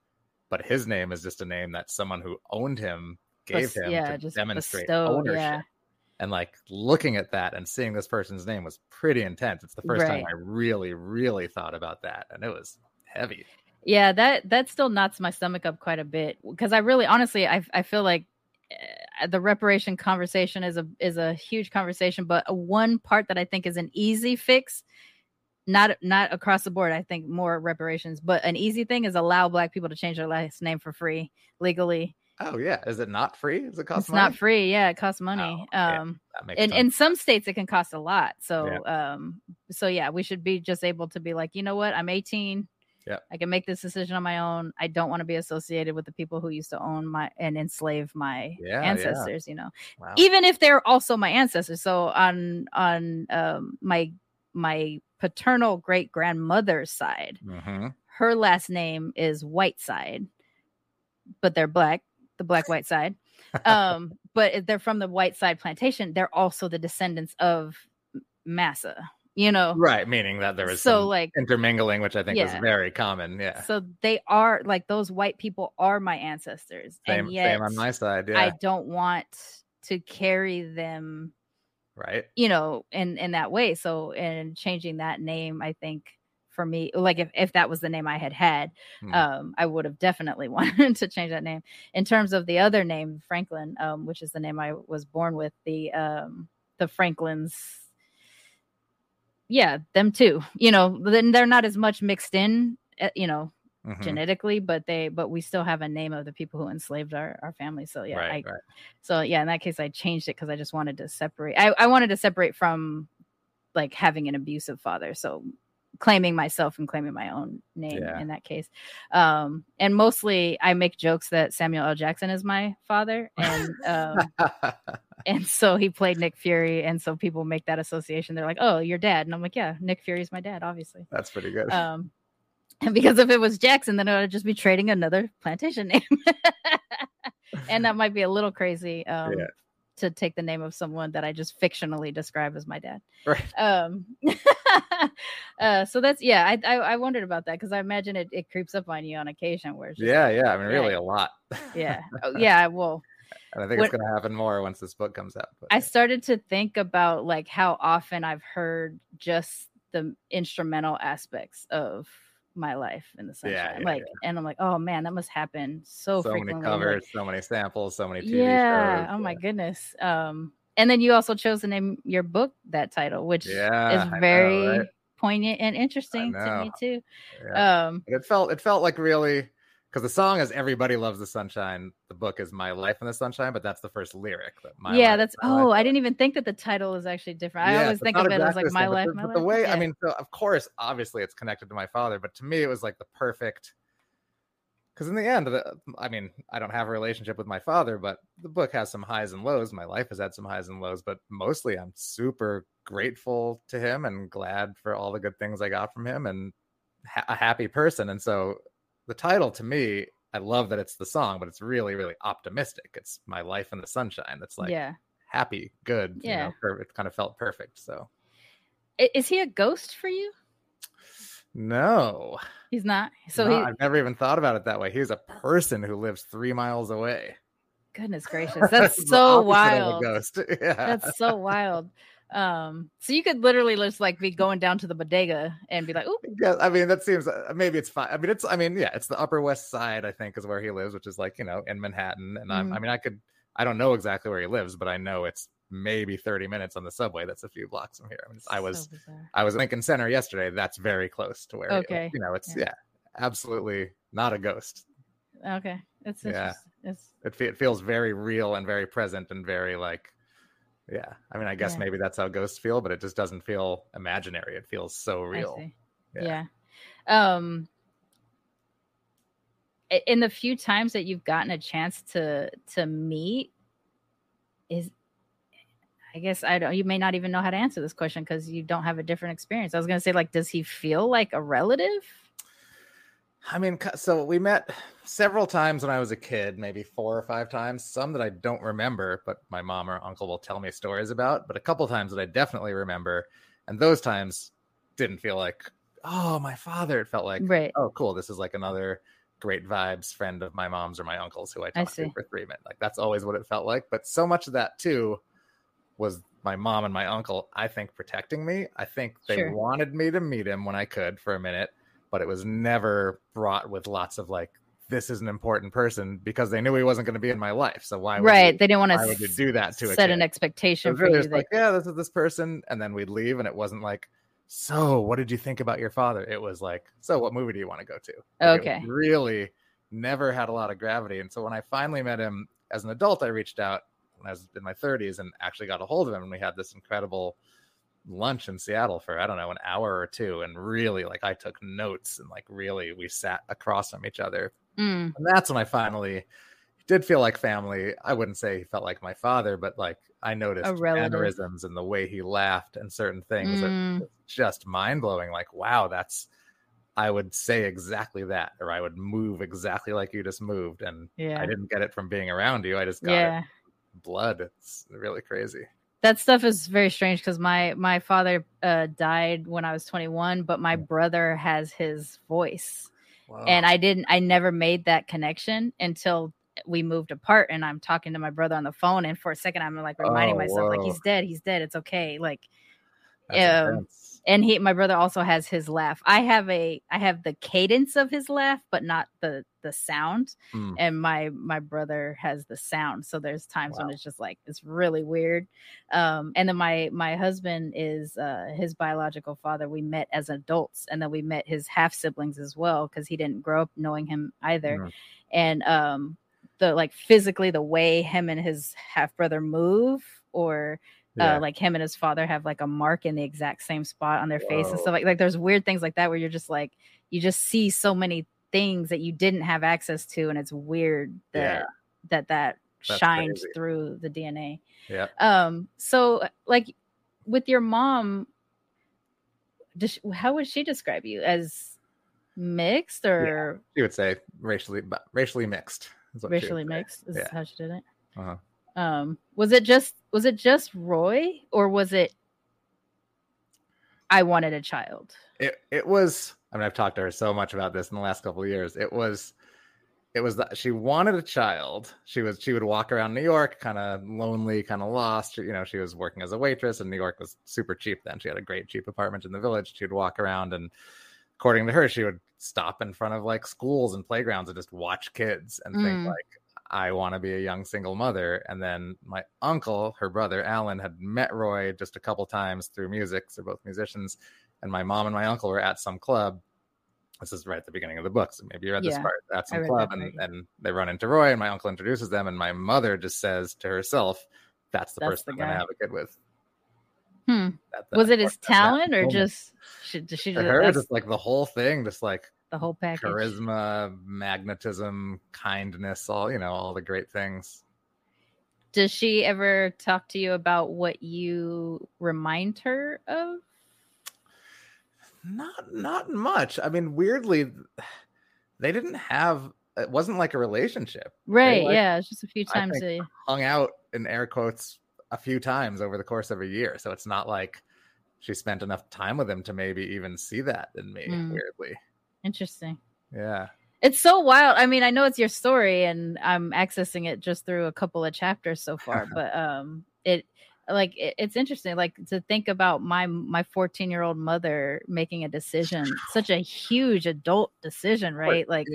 but his name is just a name that someone who owned him gave him yeah, to just demonstrate bestowed, ownership. yeah. And like looking at that and seeing this person's name was pretty intense. It's the first time I really, really thought about that, and it was heavy. Yeah, that that still knots my stomach up quite a bit because I really, honestly, I I feel like uh, the reparation conversation is a is a huge conversation, but one part that I think is an easy fix, not not across the board. I think more reparations, but an easy thing is allow Black people to change their last name for free legally. Oh yeah, is it not free? Does it cost It's money? not free. Yeah, it costs money. yeah, um, makes in sense. in some states it can cost a lot. So um, so yeah, we should be just able to be like, you know what, I'm 18. Yep. I can make this decision on my own. I don't want to be associated with the people who used to own my and enslave my Yeah, yeah. ancestors. You know, Wow. even if they're also my ancestors. So on on um, my my paternal great grandmother's side, Mhm. her last name is Whiteside, but they're black, the black white side. Um, but they're from the Whiteside plantation. They're also the descendants of Massa. You know, Right, meaning that there was so like intermingling, which I think was very common. Yeah, so they are like those white people are my ancestors, same, and yet same on my side. Yeah, I don't want to carry them right. you know in in that way so in changing that name i think for me like if, if that was the name i had had Hmm. um i would have definitely wanted to change that name in terms of the other name franklin um which is the name i was born with the um the franklins yeah them too you know then they're not as much mixed in uh, you know Mhm. genetically but they but we still have a name of the people who enslaved our our family so yeah right, I, right. so yeah, in that case, I changed it because I just wanted to separate. I, I wanted to separate from like having an abusive father. So claiming myself and claiming my own name Yeah. in that case. Um, and mostly I make jokes that Samuel L. Jackson is my father. And um, and so he played Nick Fury. And so people make that association. They're like, oh, your dad. And I'm like, yeah, Nick Fury is my dad, obviously. That's pretty good. Um, and because if it was Jackson, then I would just be trading another plantation name. and that might be a little crazy um, Yeah. to take the name of someone that I just fictionally describe as my dad. Right. Um, uh, so that's yeah. I I, I wondered about that because I imagine it, it creeps up on you on occasion where yeah, yeah. I mean, really yeah. a lot. yeah oh, yeah. Well, and I think When- it's going to happen more once this book comes out. But I started to think about like how often I've heard just the instrumental aspects of my life in the sunshine. yeah, like, and I'm like, oh man, that must happen so, so frequently. many I'm like, covers, so many samples, so many TV yeah shows. oh my goodness um and then you also chose to name your book that title, which Yeah, is I know, very right? poignant and interesting to me too. Yeah. Um, But it felt it felt like really because the song is "Everybody Loves the Sunshine." The book is "My Life in the Sunshine," but that's the first lyric. That my yeah, that's oh, I didn't even think that the title is actually different. I always think of it as like my same, but life, the- my but life. The way I mean, so of course, obviously, it's connected to my father, but to me, it was like the perfect. Because in the end, I mean, I don't have a relationship with my father, but the book has some highs and lows. My life has had some highs and lows, but mostly I'm super grateful to him and glad for all the good things I got from him and ha- a happy person. And so the title to me, I love that it's the song, but it's really, really optimistic. It's my life in the sunshine. That's like yeah. happy, good. You Yeah. know, per- it kind of felt perfect. So Is he a ghost for you? No, He's not. So no, he I've never even thought about it that way. He's a person who lives three miles away. goodness gracious. That's so opposite of a wild. ghost. Yeah. That's so wild. Um, so you could literally just like be going down to the bodega and be like, "Oop, yeah, I mean that seems uh, maybe it's fine. I mean it's I mean yeah, it's the Upper West Side I think is where he lives, which is like you know in Manhattan. And I'm, I Mhm. mean I could I don't know exactly where he lives, but I know it's maybe 30 minutes on the subway. That's a few blocks from here. I mean I was so. I was in Lincoln Center yesterday. That's very close to where he. Okay. you know it's Yeah. yeah. absolutely not a ghost. okay." It's Yeah. It's It, it feels very real and very present and very like yeah. I mean I guess Yeah. maybe that's how ghosts feel, but it just doesn't feel imaginary. It feels so real. Yeah. Yeah. Um in the few times that you've gotten a chance to to meet is I guess I don't you may not even know how to answer this question because you don't have a different experience. I was gonna say like does he feel like a relative? I mean, so we met several times when I was a kid, maybe four or five times, some that I don't remember, but my mom or uncle will tell me stories about, but a couple times that I definitely remember. And those times didn't feel like, oh, my father. It felt like, Right. oh, cool. This is like another great vibes friend of my mom's or my uncle's who I talked to see. for three minutes. Like that's always what it felt like. But so much of that too was my mom and my uncle, I think, protecting me. I think they Sure. wanted me to meet him when I could for a minute, but it was never brought with lots of like, this is an important person because they knew he wasn't going to be in my life. So why would Right. you- They didn't want why would you to do that to set an expectation was for you. that- like, yeah, this is this person, and then we'd leave, and it wasn't like, so what did you think about your father? It was like, so what movie do you want to go to? Like, Okay. really never had a lot of gravity, and so when I finally met him as an adult, I reached out when I was in my 30s and actually got a hold of him, and we had this incredible lunch in Seattle for I don't know an hour or two, and really like I took notes and like really we sat across from each other Mm, and that's when I finally did feel like family. I wouldn't say he felt like my father, but like I noticed mannerisms and the way he laughed and certain things Mm. that just mind blowing. Like, wow, that's I would say exactly that, or I would move exactly like you just moved, and yeah. I didn't get it from being around you. I just got Yeah. it blood. It's really crazy. that stuff is very strange because my my father uh died when i was 21 but my brother has his voice. And i didn't i never made that connection until we moved apart and i'm talking to my brother on the phone and for a second i'm like reminding Oh, myself like he's dead he's dead it's okay. Like um, and he my brother also has his laugh. I have a i have the cadence of his laugh but not the the sound. Hmm. and my my brother has the sound. So there's times when it's just like it's really weird. Um and then my my husband is uh his biological father we met as adults and then we met his half siblings as well because he didn't grow up knowing him either. Mhm. and um the like physically the way him and his half brother move or Yeah. uh, like him and his father have like a mark in the exact same spot on their face and stuff like like there's weird things like that where you're just like you just see so many things that you didn't have access to and it's weird that Yeah. that that That's shines crazy. through the DNA. yeah. Um so like with your mom does she, how would she describe you as mixed or She would say racially racially mixed. is what she would racially mixed is Yeah. how she did it Uh-huh. Um was it just was it just roy or was it i wanted a child? It it was i mean i've talked to her so much about this in the last couple of years. It was it was that she wanted a child. She was she would walk around new york kind of lonely kind of lost. She- you know she was working as a waitress and new york was super cheap then. She had a great cheap apartment in the village. She would walk around and according to her she would stop in front of like schools and playgrounds and just watch kids and think Mm. like I want to be a young single mother. And then my uncle, her brother Alan, had met Roy just a couple times through music. They're both musicians. And my mom and my uncle were at some club. This is right at the beginning of the book. So maybe you read this part at some club and, and they run into Roy and my uncle introduces them. And my mother just says to herself, that's the That's person the I'm going to have a kid with. Hmm. That- Was it his talent or moment. just she, she her, just like the whole thing, just like the whole package? charisma, magnetism, kindness, all you know, all the great things. Does she ever talk to you about what you remind her of? Not not much. I mean, weirdly, they didn't have it wasn't like a relationship. Right. like- yeah. It's just a few times. a, Hung out in air quotes a few times over the course of a year. So it's not like she spent enough time with him to maybe even see that in me, Mm. weirdly. Interesting. Yeah. It's so wild. I mean, I know it's your story and I'm accessing it just through a couple of chapters so far, but um it like it, it's interesting like to think about my my 14 year old mother making a decision such a huge adult decision right like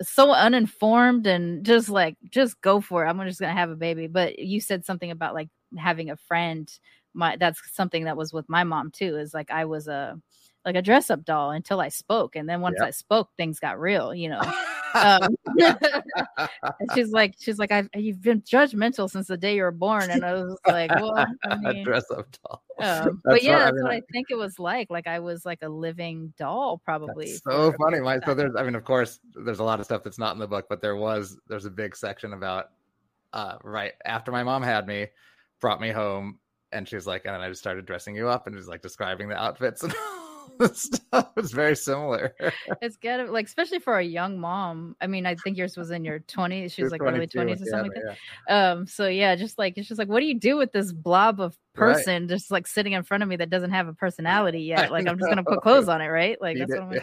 so uninformed and just like just go for it i'm just gonna have a baby but you said something about like having a friend my that's something that was with my mom too is like i was a like a dress up doll until i spoke and then once Yep. i spoke things got real you know um, and she's like she's like I've, you've been judgmental since the day you were born and i was like well I mean, dress up doll. um, but yeah what- I that's mean, what I- i think it was like like i was like a living doll probably so funny. My, so there's, I mean, of course, there's a lot of stuff that's not in the book, but there was, there's a big section about, uh, right after my mom had me, brought me home, and she was like, and then I just started dressing you up and just like describing the outfits and stuff. It's very similar. It's gotta like especially for a young mom. I mean, I think yours was in your twenties. She was like early twenties or something had like that. Um, so yeah, just like it's just like, what do you do with this blob of Right. person just like sitting in front of me that doesn't have a personality yet? Like I'm just gonna put clothes on it, right? Like that's it, what I'm gonna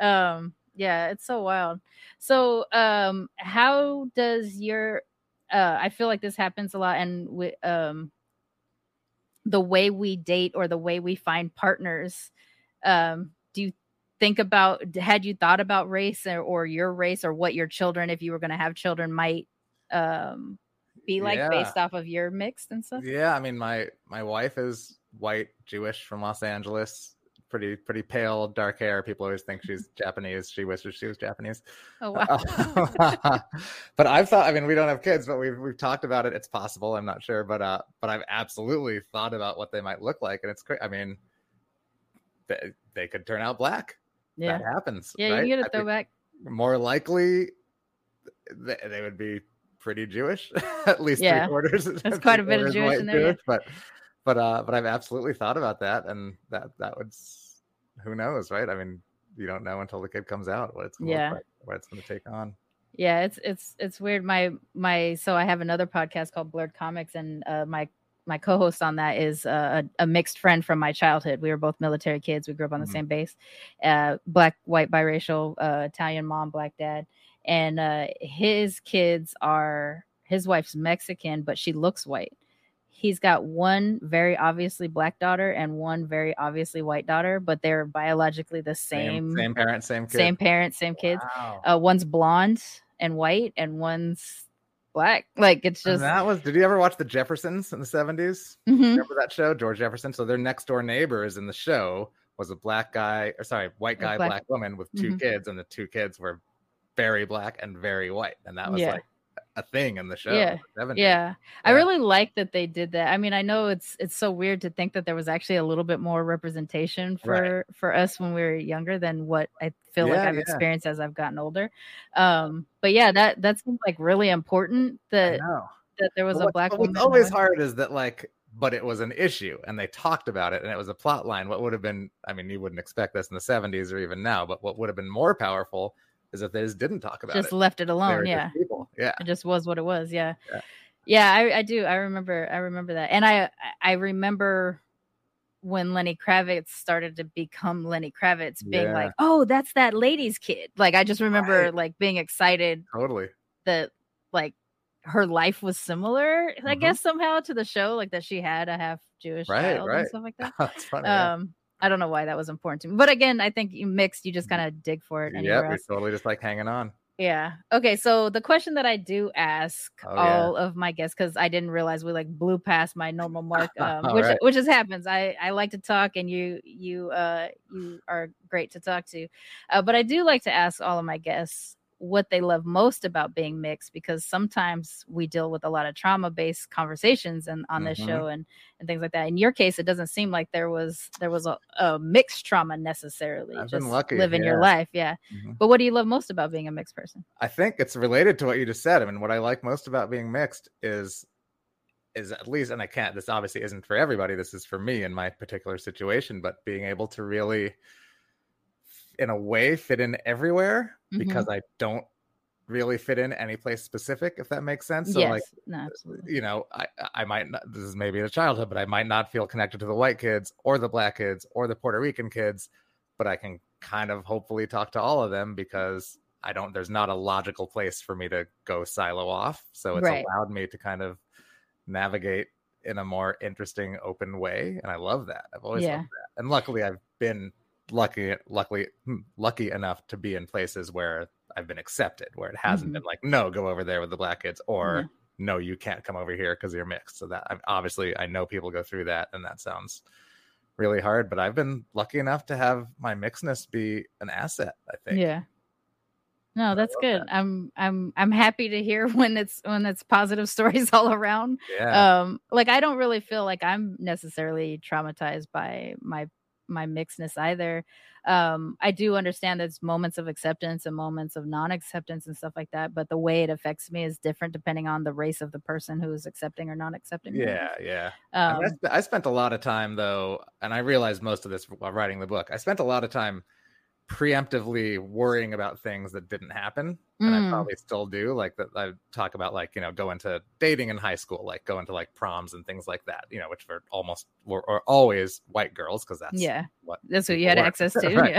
do. Um, yeah, it's so wild. So um, how does your uh I feel like this happens a lot and with um the way we date or the way we find partners um do you think about had you thought about race or, or your race or what your children if you were going to have children might um be like Yeah. based off of your mixed and stuff Yeah, I mean, my my wife is white, Jewish from Los Angeles. Pretty pretty pale, dark hair. People always think she's Japanese. She wishes she was Japanese. oh wow but I've thought. I mean, we don't have kids, but we've we've talked about it. It's possible. I'm not sure, but uh, but I've absolutely thought about what they might look like, and it's great. I mean, they, they could turn out black. yeah That happens. yeah right? you get a throwback More likely, they, they would be pretty Jewish. At least Yeah. three quarters. There's quite a bit of Jewish in there, yeah. but but uh, but I've absolutely thought about that, and that that would. Who knows, right? I mean, you don't know until the kid comes out what it's gonna Yeah. like, what it's going to take on. yeah it's it's it's weird my my so i have another podcast called blurred comics and uh my my co-host on that is a, a mixed friend from my childhood we were both military kids we grew up on the Mhm. same base uh black white biracial uh italian mom black dad and uh his kids are his wife's mexican but she looks white he's got one very obviously black daughter and one very obviously white daughter but they're biologically the same same, same parent, same kid. same parents same kids Wow. uh, one's blonde and white and one's black. Like it's And just that was. Did you ever watch the Jeffersons in the seventies? Mhm. Remember that show, George Jefferson? So their next door neighbors in the show was a black guy, or sorry, white guy, black- black, woman with 2 Mhm. kids, and the two kids were very black and very white, and that was Yeah. like a thing in the show. Yeah. the 70s. yeah. I really like that they did that. I mean, I know it's it's so weird to think that there was actually a little bit more representation for Right. for us when we were younger than what I feel like I've yeah. experienced as I've gotten older. Um, but yeah, that that seems like really important that that there was a black but woman. What's always hard is that like, but it was an issue, and they talked about it, and it was a plot line. What would have been? I mean, you wouldn't expect this in the '70s or even now, but what would have been more powerful is if they just didn't talk about just it. Just left it alone. Yeah. people. Yeah. it just was what it was yeah Yeah. yeah, I, I do i remember i remember that and i i remember when lenny kravitz started to become lenny kravitz being Yeah. like oh that's that lady's kid like i just remember Right. like being excited Totally. that like her life was similar i Mhm. guess somehow to the show like that she had a half jewish Right, child and stuff like that That's funny. um i don't know why that was important to me but again i think you mixed you just kind of dig for it yeah, we totally just like hanging on. Yeah. Okay. So the question that I do ask Oh, yeah. all of my guests, because I didn't realize we like blew past my normal mark, um, which right. which just happens. I I like to talk, and you you uh you are great to talk to, uh, but I do like to ask all of my guests what they love most about being mixed because sometimes we deal with a lot of trauma based conversations and on this Mhm. show and and things like that in your case it doesn't seem like there was there was a, a mixed trauma necessarily I've been just lucky, living your life yeah Mhm. but what do you love most about being a mixed person I think it's related to what you just said. I mean, what I like most about being mixed is is at least, and I can't. This obviously isn't for everybody. This is for me in my particular situation. But being able to really, in a way, fit in everywhere Mhm. because I don't really fit in any place specific. If that makes sense. So yes like no you know, I I might not. This is maybe a childhood, but I might not feel connected to the white kids or the black kids or the Puerto Rican kids, but I can kind of hopefully talk to all of them because I don't. There's not a logical place for me to go silo off, so it's Right. allowed me to kind of navigate in a more interesting, open way, and I love that. I've always Yeah. loved that, and luckily I've been lucky, luckily hmm, lucky enough to be in places where I've been accepted, where it hasn't Mhm. been like, no, go over there with the black kids, or Yeah. no, you can't come over here because you're mixed. So that I'm obviously I know people go through that, and that sounds really hard. But I've been lucky enough to have my mixedness be an asset. I think. yeah no that's good i'm i'm i'm happy to hear when it's when it's positive stories all around Yeah. um like i don't really feel like i'm necessarily traumatized by my my mixedness either um i do understand there's moments of acceptance and moments of non-acceptance and stuff like that but the way it affects me is different depending on the race of the person who is accepting or not accepting me. yeah. Yeah. um And I, sp- I spent a lot of time though, and I realized most of this while writing the book. I spent a lot of time preemptively worrying about things that didn't happen, and I Mm. probably still do. Like that, I talk about like you know going to dating in high school, like going to like proms and things like that. You know, which were almost were, are always white girls because that's yeah what that's what you had were. access to Right.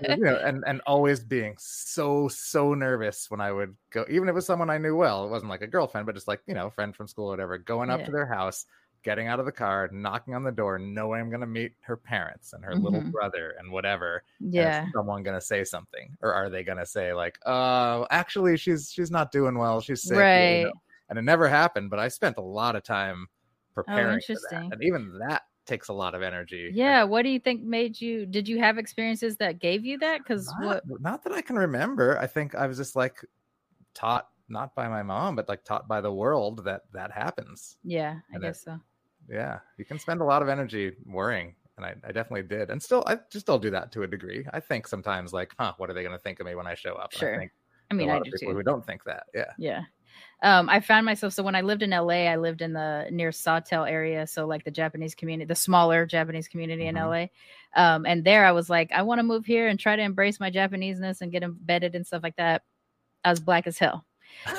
yeah you know, and and always being so so nervous when I would go, even if it was someone I knew well. It wasn't like a girlfriend, but just like you know, friend from school, or whatever. Going up Yeah. to their house, getting out of the car, knocking on the door, knowing I'm gonna meet her parents and her little Mhm. brother and whatever. and is yeah someone gonna say something, or are they gonna say like, "Uh, actually, she's she's not doing well. She's sick." you know? right And it never happened, but I spent a lot of time preparing for that, Oh, interesting. and even that takes a lot of energy. and yeah what do you think made you did you have experiences that gave you that because what not that I can remember. I think I was just like taught not by my mom, but like taught by the world that that happens. yeah i And it- guess so Yeah, you can spend a lot of energy worrying, and I, I definitely did, and still I just still do that to a degree. I think sometimes like, huh, what are they going to think of me when I show up? And Sure. I think i mean i do people too who don't think that. Yeah. Yeah. Um, I found myself so when I lived in LA, I lived in the near Sawtell area, so like the Japanese community, the smaller Japanese community Mhm. in LA. Um, and there I was like, I want to move here and try to embrace my Japaneseness and get embedded and stuff like that. I was black as hell.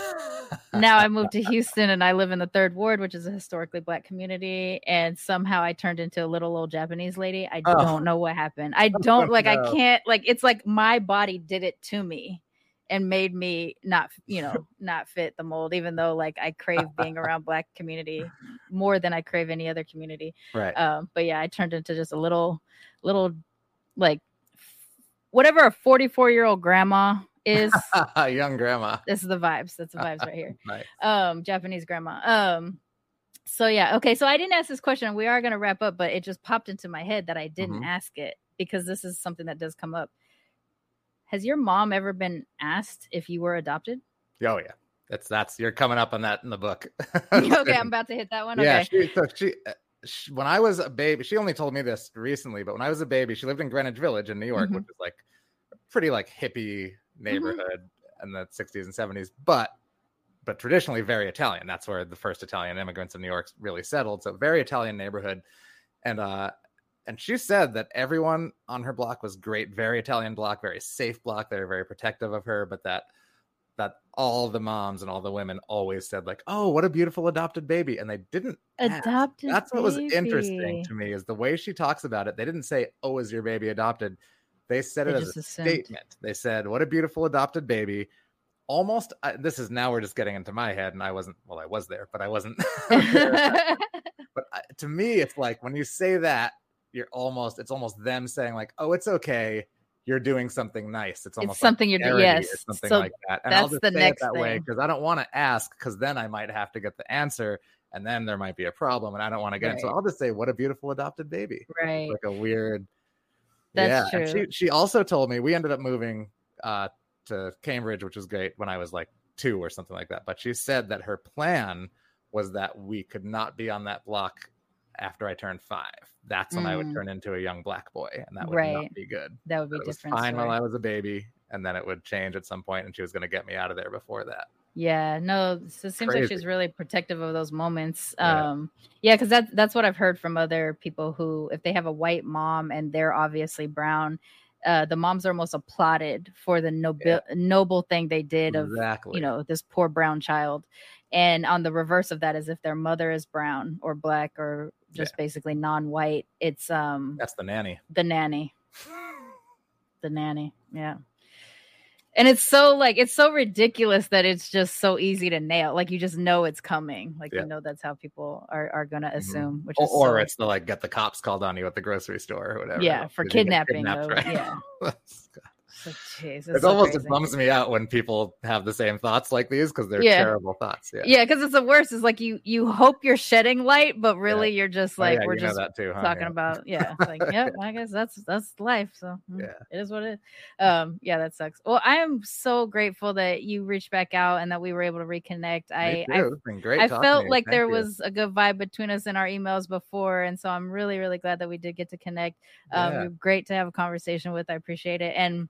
Now I moved to Houston and I live in the third ward, which is a historically black community. And somehow I turned into a little old Japanese lady. I Oh. don't know what happened. I don't like, no. I can't, like, it's like my body did it to me and made me not, you know, not fit the mold, even though like I crave being around black community more than I crave any other community. right. Um, but yeah, I turned into just a little, little, like, whatever a 44 year old grandma is. Young grandma. this is the vibes. That's the vibes right here Nice. um japanese grandma um so yeah okay so i didn't ask this question we are going to wrap up but it just popped into my head that i didn't Mhm. ask it because this is something that does come up has your mom ever been asked if you were adopted Oh yeah. That's that's you're coming up on that in the book. okay i'm about to hit that one Yeah, okay she, so she, uh, she, when I was a baby, she only told me this recently, but when I was a baby, she lived in Greenwich Village in New York, Mhm. which is like pretty like hippie neighborhood in the 60s and 70s, but but traditionally very Italian. That's where the first Italian immigrants in New York really settled. So very Italian neighborhood, and uh, and she said that everyone on her block was great, very Italian block, very safe block. They were very protective of her, but that that all the moms and all the women always said like, "Oh, what a beautiful adopted baby," and they didn't ask. adopted That's what was interesting to me is the way she talks about it. They didn't say, "Oh, is your baby adopted?" They said They it as a assumed. statement. They said, "What a beautiful adopted baby." Almost, I, this is now we're just getting into my head, and I wasn't. Well, I was there, but I wasn't. but I, to me, it's like when you say that, you're almost. It's almost them saying like, "Oh, it's okay. you're doing something nice. It's almost it's something like you're doing. Yes, something so like that. And I'll that's just the say next it that way because I don't want to ask because then I might have to get the answer and then there might be a problem and I don't want to get it. So I'll just say, what a beautiful adopted baby. right. Like a weird. That's yeah. true. she she also told me we ended up moving uh to Cambridge, which was great when I was like two or something like that. But she said that her plan was that we could not be on that block after I turned five. That's when I would Mm. turn into a young black boy, and that would Right. not be good. That would be was different. fine story. while I was a baby, and then it would change at some point, and she was going to get me out of there before that. Yeah, no, so it seems like she's really protective of those moments. Yeah. Um, yeah, because that's that's what I've heard from other people who, if they have a white mom and they're obviously brown, uh, the moms are almost applauded for the noble noble thing they did of exactly. you know this poor brown child. And on the reverse of that is if their mother is brown or black or just basically non-white, it's um that's the nanny. the nanny the nanny yeah and it's so like it's so ridiculous that it's just so easy to nail like you just know it's coming like Yeah. you know that's how people are, are gonna Mhm. assume which Or, is or so- it's the like get the cops called on you at the grocery store or whatever. yeah for because you get kidnapping though, right? yeah like, jeez, it's it's so almost crazy. it bums me out when people have the same thoughts like these because they're Yeah. terrible thoughts. Yeah. yeah because it's the worst it's like you you hope you're shedding light but really you're just Oh, like yeah, we're just too, huh? talking Yeah. about yeah like yep i guess that's that's life so mm, Yeah. it is what it is um yeah that sucks well i am so grateful that you reached back out and that we were able to reconnect i Me i too. It's been great. I felt like Thank there you. was a good vibe between us in our emails before, and so I'm really, really glad that we did get to connect. Um, Yeah. great to have a conversation with. I appreciate it. And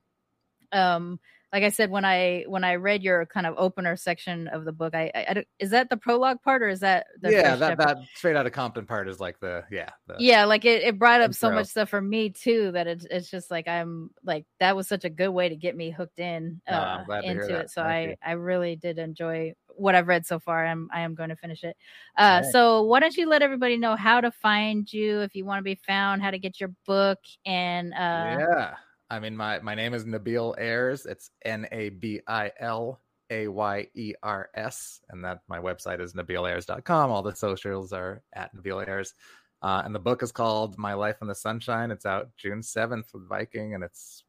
um, like I said, when I when I read your kind of opener section of the book, I, I, I is that the prologue part or is that the yeah, that that straight out of Compton part is like the yeah the, yeah like it, it brought up so much stuff for me too that it's it's just like i'm like that was such a good way to get me hooked in uh, I'm glad to hear into it so Thank you. i i really did enjoy what i've read so far i'm i am going to finish it uh Alright. so why don't you let everybody know how to find you if you want to be found how to get your book and uh yeah. I mean, my my name is Nabil Ayers. It's N A B I L A Y E R S, and that my website is nabilayers.com. All the socials are at Nabil Ayers. Uh, and the book is called My Life in the Sunshine. It's out June 7th with Viking, and it's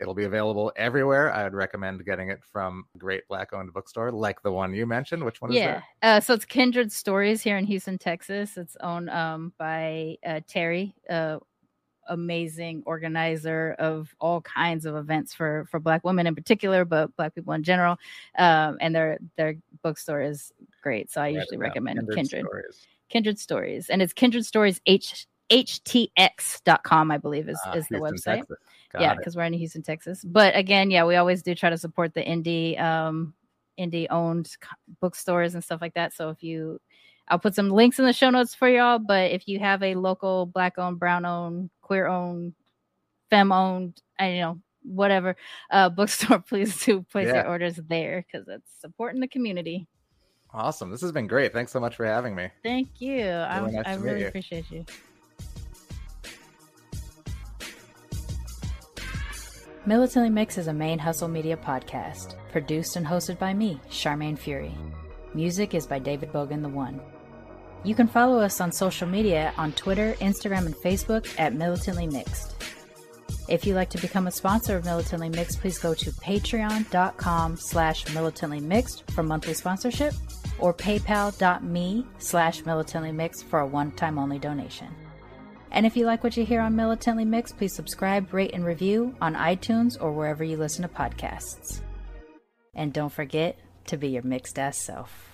it'll be available everywhere. I would recommend getting it from a great black owned bookstore like the one you mentioned. Which one is yeah uh so it's kindred stories here in houston texas it's owned um by uh terry uh amazing organizer of all kinds of events for for black women in particular but black people in general. Um and their their bookstore is great so i usually recommend kindred Stories. kindred stories and it's kindred stories h htx.com i believe is, Ah, is the Houston, website. Yeah because we're in houston texas. But again yeah we always do try to support the indie um indie owned bookstores and stuff like that. So if you i'll put some links in the show notes for y'all but if you have a local black owned brown owned queer owned femme owned i don't know whatever uh bookstore please do place Yeah. your orders there because it's supporting the community Awesome. This has been great. Thanks so much for having me. thank you I'm, nice i really you. appreciate you Militantly Mix is a ManeHustle Media podcast, produced and hosted by me, Sharmane Fury. Music is by David Bogan the One. You can follow us on social media on Twitter, Instagram, and Facebook at Militantly Mixed. If you'd like to become a sponsor of Militantly Mixed, please go to patreon.com slash militantly mixed for monthly sponsorship or paypal.me slash militantly mixed for a one-time only donation. And if you like what you hear on Militantly Mixed, please subscribe, rate, and review on iTunes or wherever you listen to podcasts. And don't forget to be your mixed ass self.